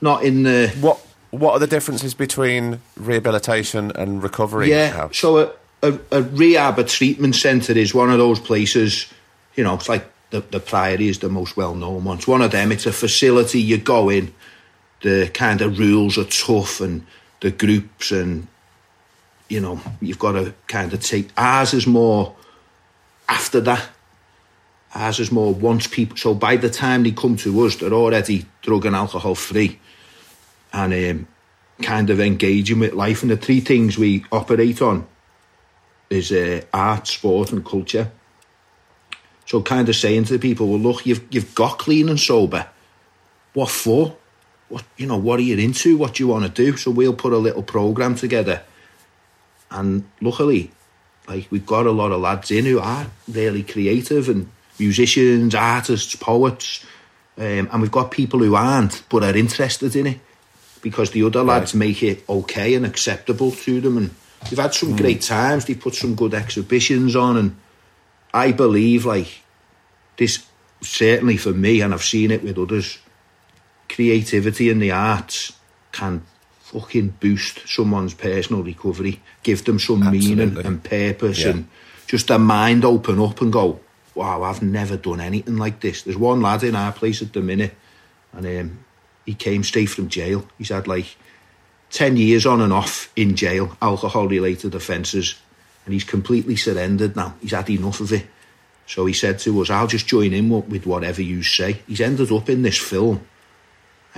Not in the. What? What are the differences between rehabilitation and recovery Yeah. house? So a, a, a rehab, a treatment centre is one of those places, you know, it's like the, the Priory is the most well known one. It's one of them. It's a facility you go in, the kind of rules are tough and the groups and, you know, you've got to kind of take. Ours is more after that. Ours is more once people. So by the time they come to us, they're already drug and alcohol free and um, kind of engaging with life. And the three things we operate on is uh, art, sport, and culture. So, kind of saying to the people, well, look, you've you've got clean and sober. What for? What you know? What are you into? What do you want to do? So we'll put a little program together. And luckily, like we've got a lot of lads in who are really creative and musicians, artists, poets, Um, and we've got people who aren't, but are interested in it because the other lads make it okay and acceptable to them. And we've had some great times. They put some good exhibitions on, and I believe like this certainly for me, and I've seen it with others. Creativity in the arts can fucking boost someone's personal recovery, give them some meaning and purpose, Yeah. and just their mind open up and go, "Wow, I've never done anything like this." There's one lad in our place at the minute, and um, he came straight from jail. He's had like 10 years on and off in jail, alcohol related offences, and he's completely surrendered now. He's had enough of it. So he said to us, I'll just join in with whatever you say. He's ended up in this film,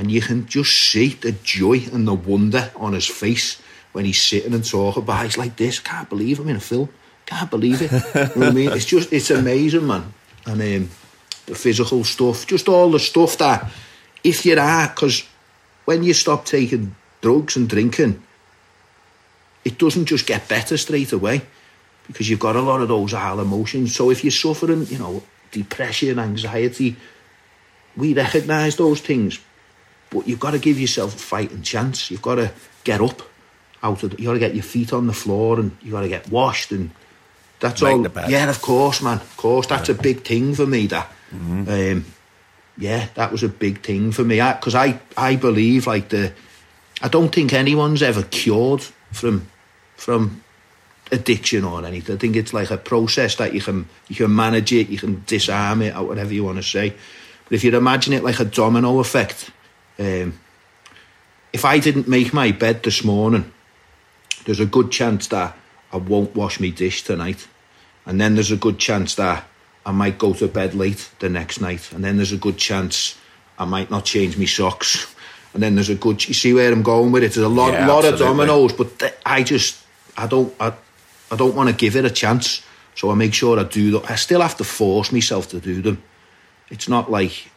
and you can just see the joy and the wonder on his face when he's sitting and talking about it. He's like this, can't believe I'm in a film. Can't believe it. you know I mean? It's just, it's amazing, man. And um, the physical stuff, just all the stuff that, if you are, because when you stop taking drugs and drinking, it doesn't just get better straight away because you've got a lot of those high emotions. So if you're suffering, you know, depression, anxiety, we recognise those things, but you've got to give yourself a fighting chance. You've got to get up out of. The, you got to get your feet on the floor and you got to get washed and that's Make all. Yeah, of course, man. Of course, that's a big thing for me. That. Um, yeah, that was a big thing for me because I, I believe like the I don't think anyone's ever cured from from addiction or anything. I think it's like a process that you can you can manage it, you can disarm it, or whatever you want to say. But if you imagine it like a domino effect, um, if I didn't make my bed this morning, there's a good chance that I won't wash my dish tonight, and then there's a good chance that I might go to bed late the next night, and then there's a good chance I might not change my socks. [laughs] And then there's a good. You see where I'm going with it? There's a lot, Yeah, lot of dominoes, but th- I just, I don't, I, I don't want to give it a chance. So I make sure I do that. I still have to force myself to do them. It's not like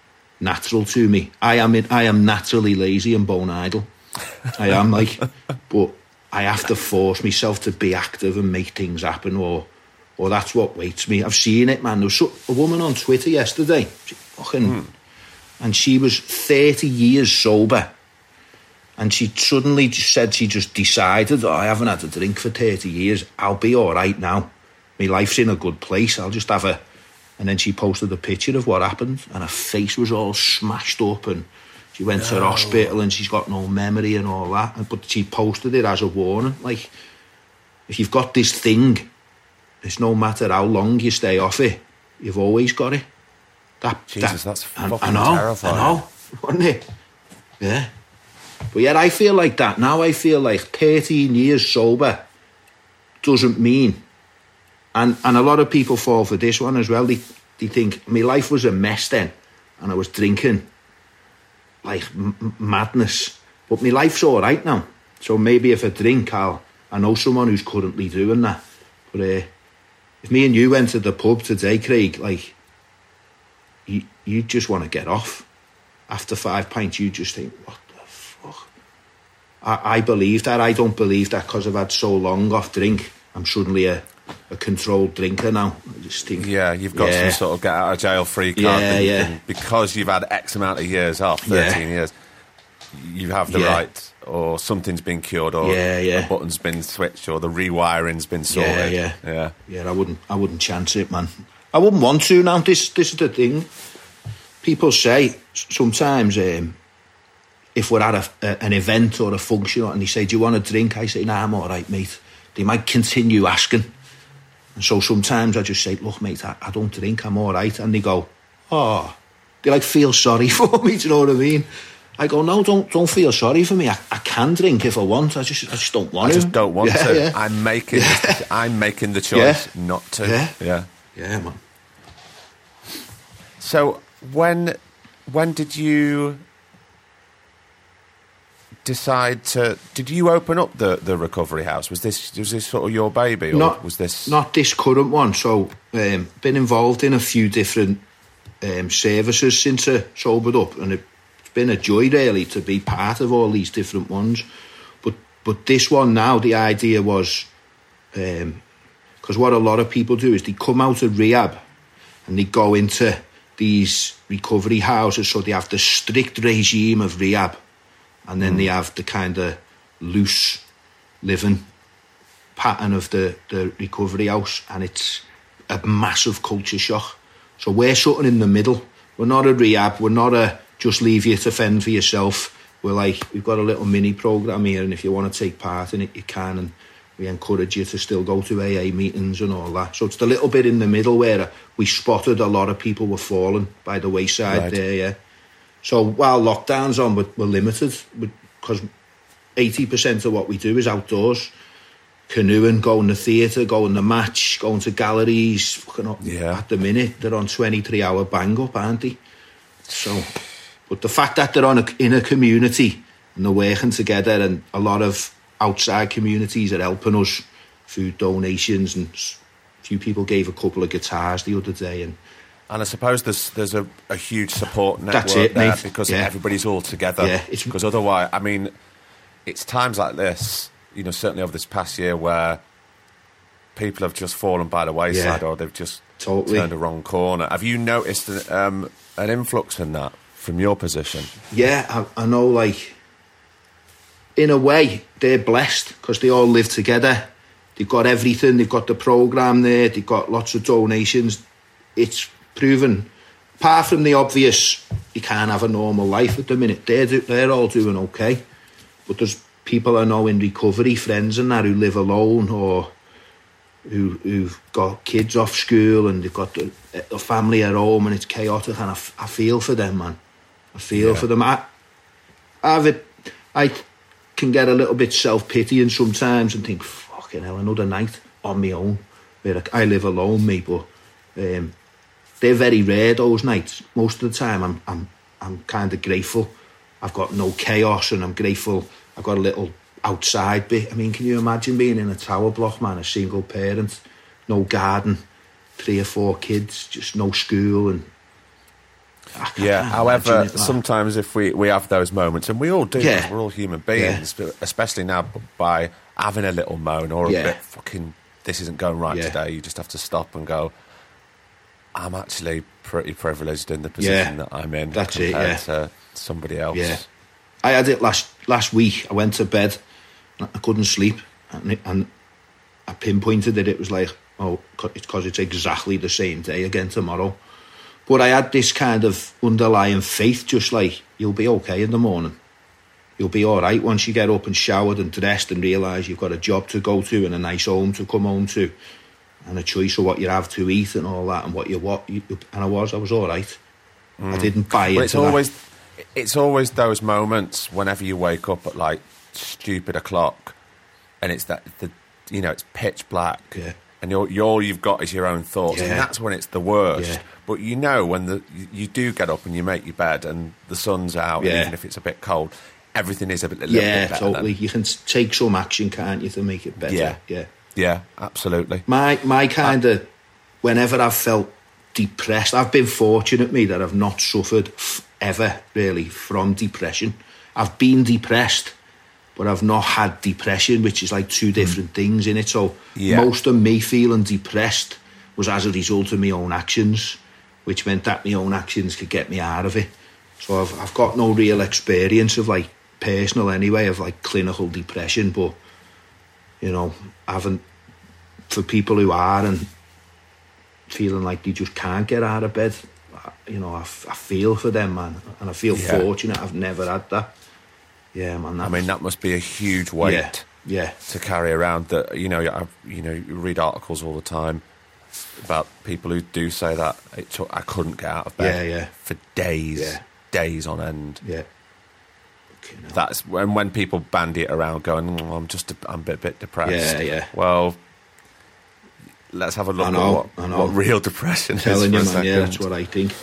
natural to me. I am, in, I am naturally lazy and bone idle. I am like, [laughs] but I have to force myself to be active and make things happen, or, or that's what waits me. I've seen it, man. There was so, a woman on Twitter yesterday, she fucking, hmm. and she was thirty years sober, and she suddenly just said she just decided, oh, I haven't had a drink for thirty years. I'll be all right now. My life's in a good place. I'll just have a. And then she posted a picture of what happened, and her face was all smashed up, and she went to the hospital, and she's got no memory and all that. And- But she posted it as a warning, like if you've got this thing, it's no matter how long you stay off it, you've always got it. That, Jesus, that, that's I- I fucking know, terrifying. I know, wasn't it? Yeah. But yet I feel like that now. I feel like 13 years sober doesn't mean, and and a lot of people fall for this one as well. They they think my life was a mess then, and I was drinking like m- madness. But my life's all right now. So maybe if I drink, I'll I know someone who's currently doing that. But uh, if me and you went to the pub today, Craig, like you you just want to get off after five pints. You just think, what the fuck? I, I believe that. I don't believe that because I've had so long off drink. I'm suddenly a, a controlled drinker now. I just think, Yeah, you've got Yeah. some sort of get out of jail free card. Yeah, and- yeah. and because you've had X amount of years off, Yeah. 13 years, you have the Yeah. right, or something's been cured, or Yeah, yeah. a button's been switched, or the rewiring's been sorted. yeah. yeah. Yeah, I wouldn't. I wouldn't chance it, man. I wouldn't want to. Now, this this is the thing. People say sometimes um, if we're at a, a, an event or a function and they say, "Do you want a drink?" I say, "Nah, I'm all right, mate." They might continue asking, and so sometimes I just say, "Look, mate, I, I don't drink. I'm all right," and they go, "Oh," they like feel sorry [laughs] for me. Do you know what I mean? I go, "No, don't don't feel sorry for me. I, I can drink if I want. I just I just don't want I to. just don't want Yeah, to. Yeah. I'm making. The, [laughs] I'm making the choice not to. Yeah. yeah. yeah, man. So when when did you decide to? Did you open up the, the recovery house? Was this was this sort of your baby, or not was this not this current one? So, um, been involved in a few different um, services since I sobered up, and it's been a joy really to be part of all these different ones. But but this one now, the idea was because what a lot of people do is they come out of rehab and they go into these recovery houses, so they have the strict regime of rehab, and then they hmm. have the kind of loose living pattern of the, the recovery house, and it's a massive culture shock. So we're sort of in the middle. We're not a rehab. We're not a just leave you to fend for yourself. We're like we've got a little mini program here, and if you want to take part in it, you can. And we encourage you to still go to AA meetings and all that. So it's the little bit in the middle where we spotted a lot of people were falling by the wayside Right. there. Yeah. So while lockdown's on, we're, we're limited because eighty percent of what we do is outdoors. Canoeing, going to theatre, going to match, going to galleries. Fucking up. Yeah. At the minute, they're on 23 hour bang up, aren't they? So, but the fact that they're on a, in a community and they're working together, and a lot of outside communities are helping us, food donations, and a few people gave a couple of guitars the other day, and And I suppose there's there's a, a huge support network it, there because Yeah. everybody's all together. Yeah, because otherwise, I mean, it's times like this, you know, certainly over this past year where people have just fallen by the wayside Yeah. or they've just Totally. turned a wrong corner. Have you noticed an, um, an influx in that from your position? yeah, I, I know, like, in a way, they're blessed because they all live together. They've got everything. They've got the program there. They've got lots of donations. It's proven. Apart from the obvious, you can't have a normal life at the minute. They're do, they're all doing okay, but there's people I know in recovery, friends and that, who live alone or who who've got kids off school and they've got the, a family at home and it's chaotic. And I, f- I feel for them, man. I feel Yeah. for them. I, I have it. I can get a little bit self pitying sometimes and think, fucking hell, another night on my own. Where I I live alone, me, but um, they're very rare those nights. Most of the time, I'm I'm I'm kind of grateful. I've got no chaos, and I'm grateful. I've got a little outside bit. I mean, can you imagine being in a tower block, man? A single parent, no garden, three or four kids, just no school, and Yeah. However, sometimes if we, we have those moments, and we all do, Yeah. we're all human beings, but especially now by having a little moan or a Yeah. bit fucking, this isn't going right Yeah. today, you just have to stop and go, I'm actually pretty privileged in the position Yeah. that I'm in That's it, compared yeah. to somebody else. Yeah. I had it last last week. I went to bed. I couldn't sleep, and, it, and I pinpointed that it was like, oh, it's because it's exactly the same day again tomorrow. But I had this kind of underlying faith, just like you'll be okay in the morning. You'll be all right once you get up and showered and dressed and realise you've got a job to go to and a nice home to come home to, and a choice of what you have to eat and all that and what you what. You, and I was, I was all right. I mm. didn't buy into it's that. always, it's always those moments whenever you wake up at like stupid o'clock, and it's that the, you know, it's pitch black, Yeah. and you're, you all you've got is your own thoughts, and that's when it's the worst. Yeah. But you know when the you, you do get up and you make your bed and the sun's out, Yeah. even if it's a bit cold, everything is a, bit, a little Yeah, bit better. then. totally. You can take some action, can't you, to make it better? Yeah. yeah. Yeah, absolutely. My my kind of uh, whenever I've felt depressed, I've been fortunate me that I've not suffered f- ever really from depression. I've been depressed, but I've not had depression, which is like two hmm. different things in it. So Yeah. most of me feeling depressed was as a result of my own actions, which meant that my own actions could get me out of it. So I've I've got no real experience of like personal anyway of like clinical depression, but you know, I haven't for people who are and feeling like they just can't get out of bed. You know, I, f- I feel for them, man, and I feel Yeah. fortunate. I've never had that. Yeah, man. I mean, that must be a huge weight. yeah, yeah, to carry around that you know I, you know you read articles all the time about people who do say that it took, I couldn't get out of bed Yeah, yeah. for days Yeah. days on end yeah. That's when when people bandy it around going "Mm, I'm just a, I'm a bit, bit depressed Yeah, yeah. well let's have a look know, at what, what real depression telling is you, man. Yeah, that's what I think.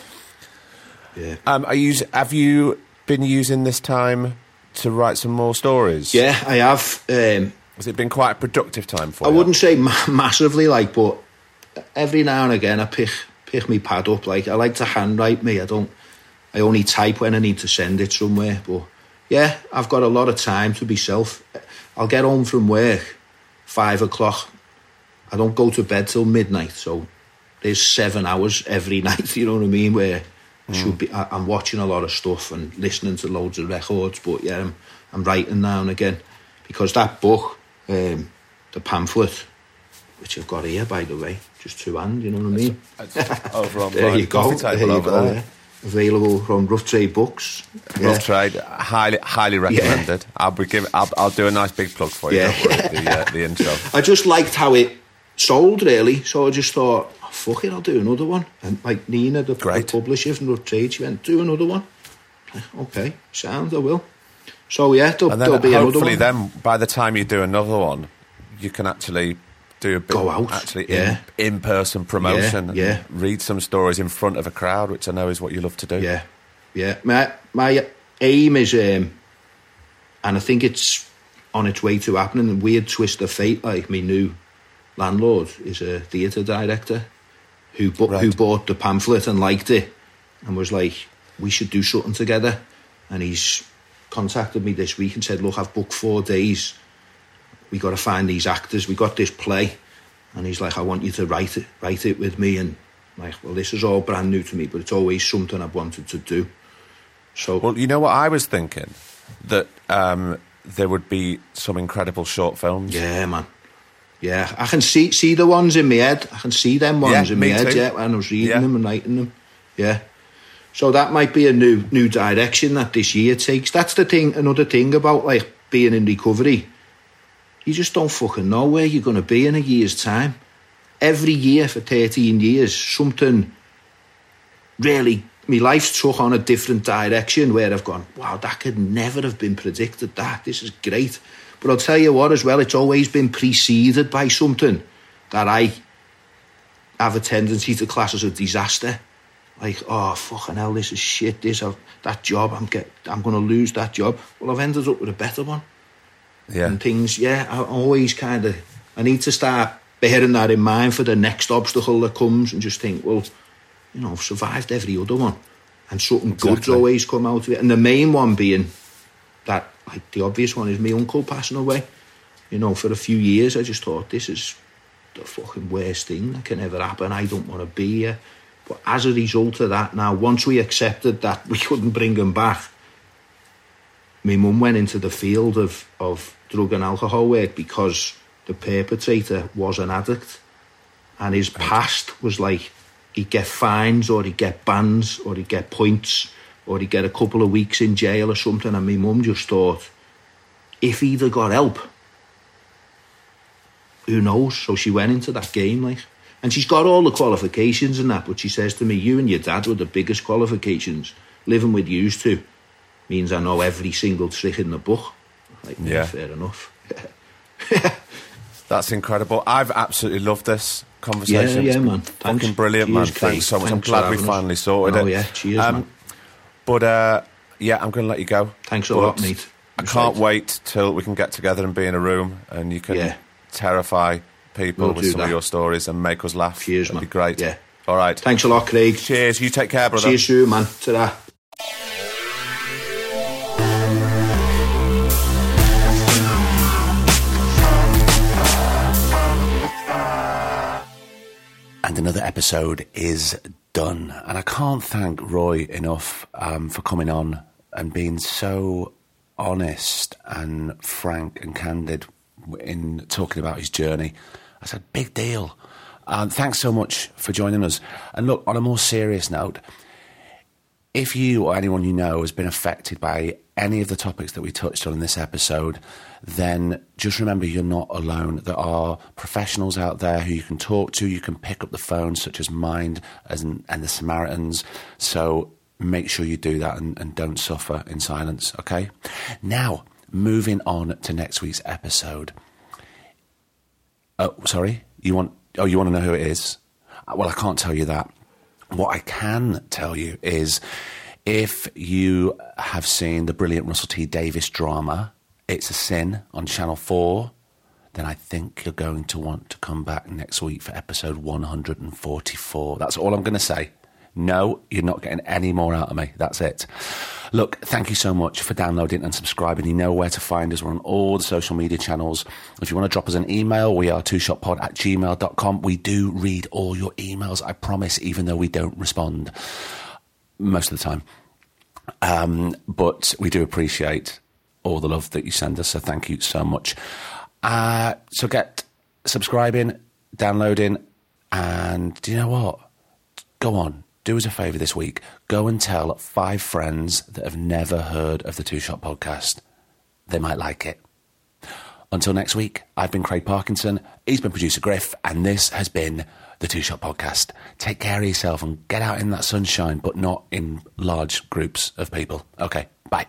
Yeah, um, are you have you been using this time to write some more stories yeah. I have. Um, has it been quite a productive time for I you I wouldn't say ma- massively, like, but every now and again I pick pick me pad up. Like, I like to handwrite me. I don't. I only type when I need to send it somewhere. But yeah, I've got a lot of time to be self. I'll get home from work five o'clock. I don't go to bed till midnight, so there's seven hours every [laughs] night. You know what I mean? Where mm. should be I, I'm watching a lot of stuff and listening to loads of records, but yeah, I'm, I'm writing now and again because that book, um, the pamphlet, which I've got here by the way, just two hand. You know what I mean? over on [laughs] there you go. There you go. There. Available from Rough Trade Books. Rough yeah. Trade, highly, highly recommended. Yeah. I'll be give, I'll, I'll do a nice big plug for you. Yeah. the, uh, the intro. [laughs] I just liked how it sold really, so I just thought, oh, fuck it, I'll do another one. And like Nina, the, the publisher from Rough Trade, she went, do another one. Okay, sound, I will. So yeah, there'll, and then there'll be hopefully another one. then by the time you do another one, you can actually do a bit go out actually yeah. in, in person promotion yeah, yeah. read some stories in front of a crowd which I know is what you love to do yeah yeah my my aim is um, and I think it's on its way to happening a weird twist of fate like me new landlord is a theatre director who bu- right. who bought the pamphlet and liked it and was like we should do something together and he's contacted me this week and said look I've booked four days we got to find these actors. We got this play, and he's like, I want you to write it, write it with me. And I'm like, well, this is all brand new to me, but it's always something I've wanted to do. So, well, you know what I was thinking that um, there would be some incredible short films. Yeah, man. Yeah, I can see see the ones in my head. I can see them ones yeah, in my head. Too. Yeah, when I was reading yeah. them and writing them. Yeah. So that might be a new new direction that this year takes. That's the thing. Another thing about like being in recovery you just don't fucking know where you're going to be in a year's time. Every year for 13 years, something really, my life took on a different direction where I've gone, wow, that could never have been predicted. That, this is great. But I'll tell you what, as well, it's always been preceded by something that I have a tendency to class as a disaster. Like, oh fucking hell, this is shit. This, I've, that job, I'm get, I'm going to lose that job. Well, I've ended up with a better one yeah. and things. Yeah, I always kind of I need to start bearing that in mind for the next obstacle that comes, and just think, well, you know, I've survived every other one, and something exactly. good's always come out of it. And the main one being that, like the obvious one, is my uncle passing away. You know, for a few years, I just thought this is the fucking worst thing that can ever happen. I don't want to be here. But as a result of that, now once we accepted that we couldn't bring him back, my mum went into the field of of drug and alcohol work because the perpetrator was an addict and his past was like he'd get fines or he'd get bans or he'd get points or he'd get a couple of weeks in jail or something. And my mum just thought if he'd have got help who knows? So she went into that game like and she's got all the qualifications and that but she says to me you and your dad were the biggest qualifications living with you two. Means I know every single trick in the book like, yeah, fair enough. That's incredible. I've absolutely loved this conversation. Yeah, yeah, man. Fucking Thanks. brilliant, Cheers, man. Thanks, Thanks so much. Thanks I'm glad we finally us. sorted oh, it. yeah. Cheers, um, man. But uh, yeah, I'm going to let you go. Thanks a lot, mate. I can't wait till we can get together and be in a room and you can yeah. terrify people we'll with some that. of your stories and make us laugh. Cheers, That'd man. be great. Yeah. All right. Thanks a lot, Craig. Cheers. You take care, brother. See you soon, man. Ta-da. And another episode is done. And I can't thank Roy enough um, for coming on and being so honest and frank and candid in talking about his journey. I said, big deal. Um, thanks so much for joining us. And look, on a more serious note, if you or anyone you know has been affected by any of the topics that we touched on in this episode, then just remember you're not alone. There are professionals out there who you can talk to. You can pick up the phone, such as Mind and, the Samaritans. So make sure you do that and, and don't suffer in silence, okay? Now, moving on to next week's episode. Oh, sorry? You want, oh, you want to know who it is? Well, I can't tell you that. What I can tell you is if you have seen the brilliant Russell T Davies drama, It's a Sin on Channel 4, then I think you're going to want to come back next week for episode 144. That's all I'm going to say. No, you're not getting any more out of me. That's it. Look, thank you so much for downloading and subscribing. You know where to find us. We're on all the social media channels. If you want to drop us an email, we are twoshotpod at gmail.com. We do read all your emails, I promise, even though we don't respond most of the time. Um, but we do appreciate all the love that you send us. So thank you so much. Uh, so get subscribing, downloading, and do you know what? Go on, do us a favour this week. Go and tell five friends that have never heard of the Two Shot podcast. They might like it. Until next week, I've been Craig Parkinson. He's been producer Griff, and this has been the Two Shot Podcast. Take care of yourself and get out in that sunshine, but not in large groups of people. Okay, bye.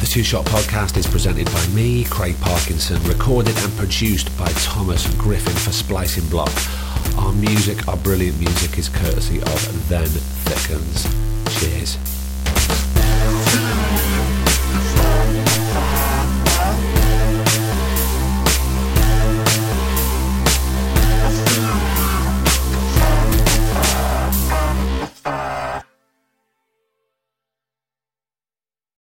The Two Shot Podcast is presented by me, Craig Parkinson, recorded and produced by Thomas Griffin for Splicing Block. Our music, our brilliant music, is courtesy of Then Thickens. Cheers.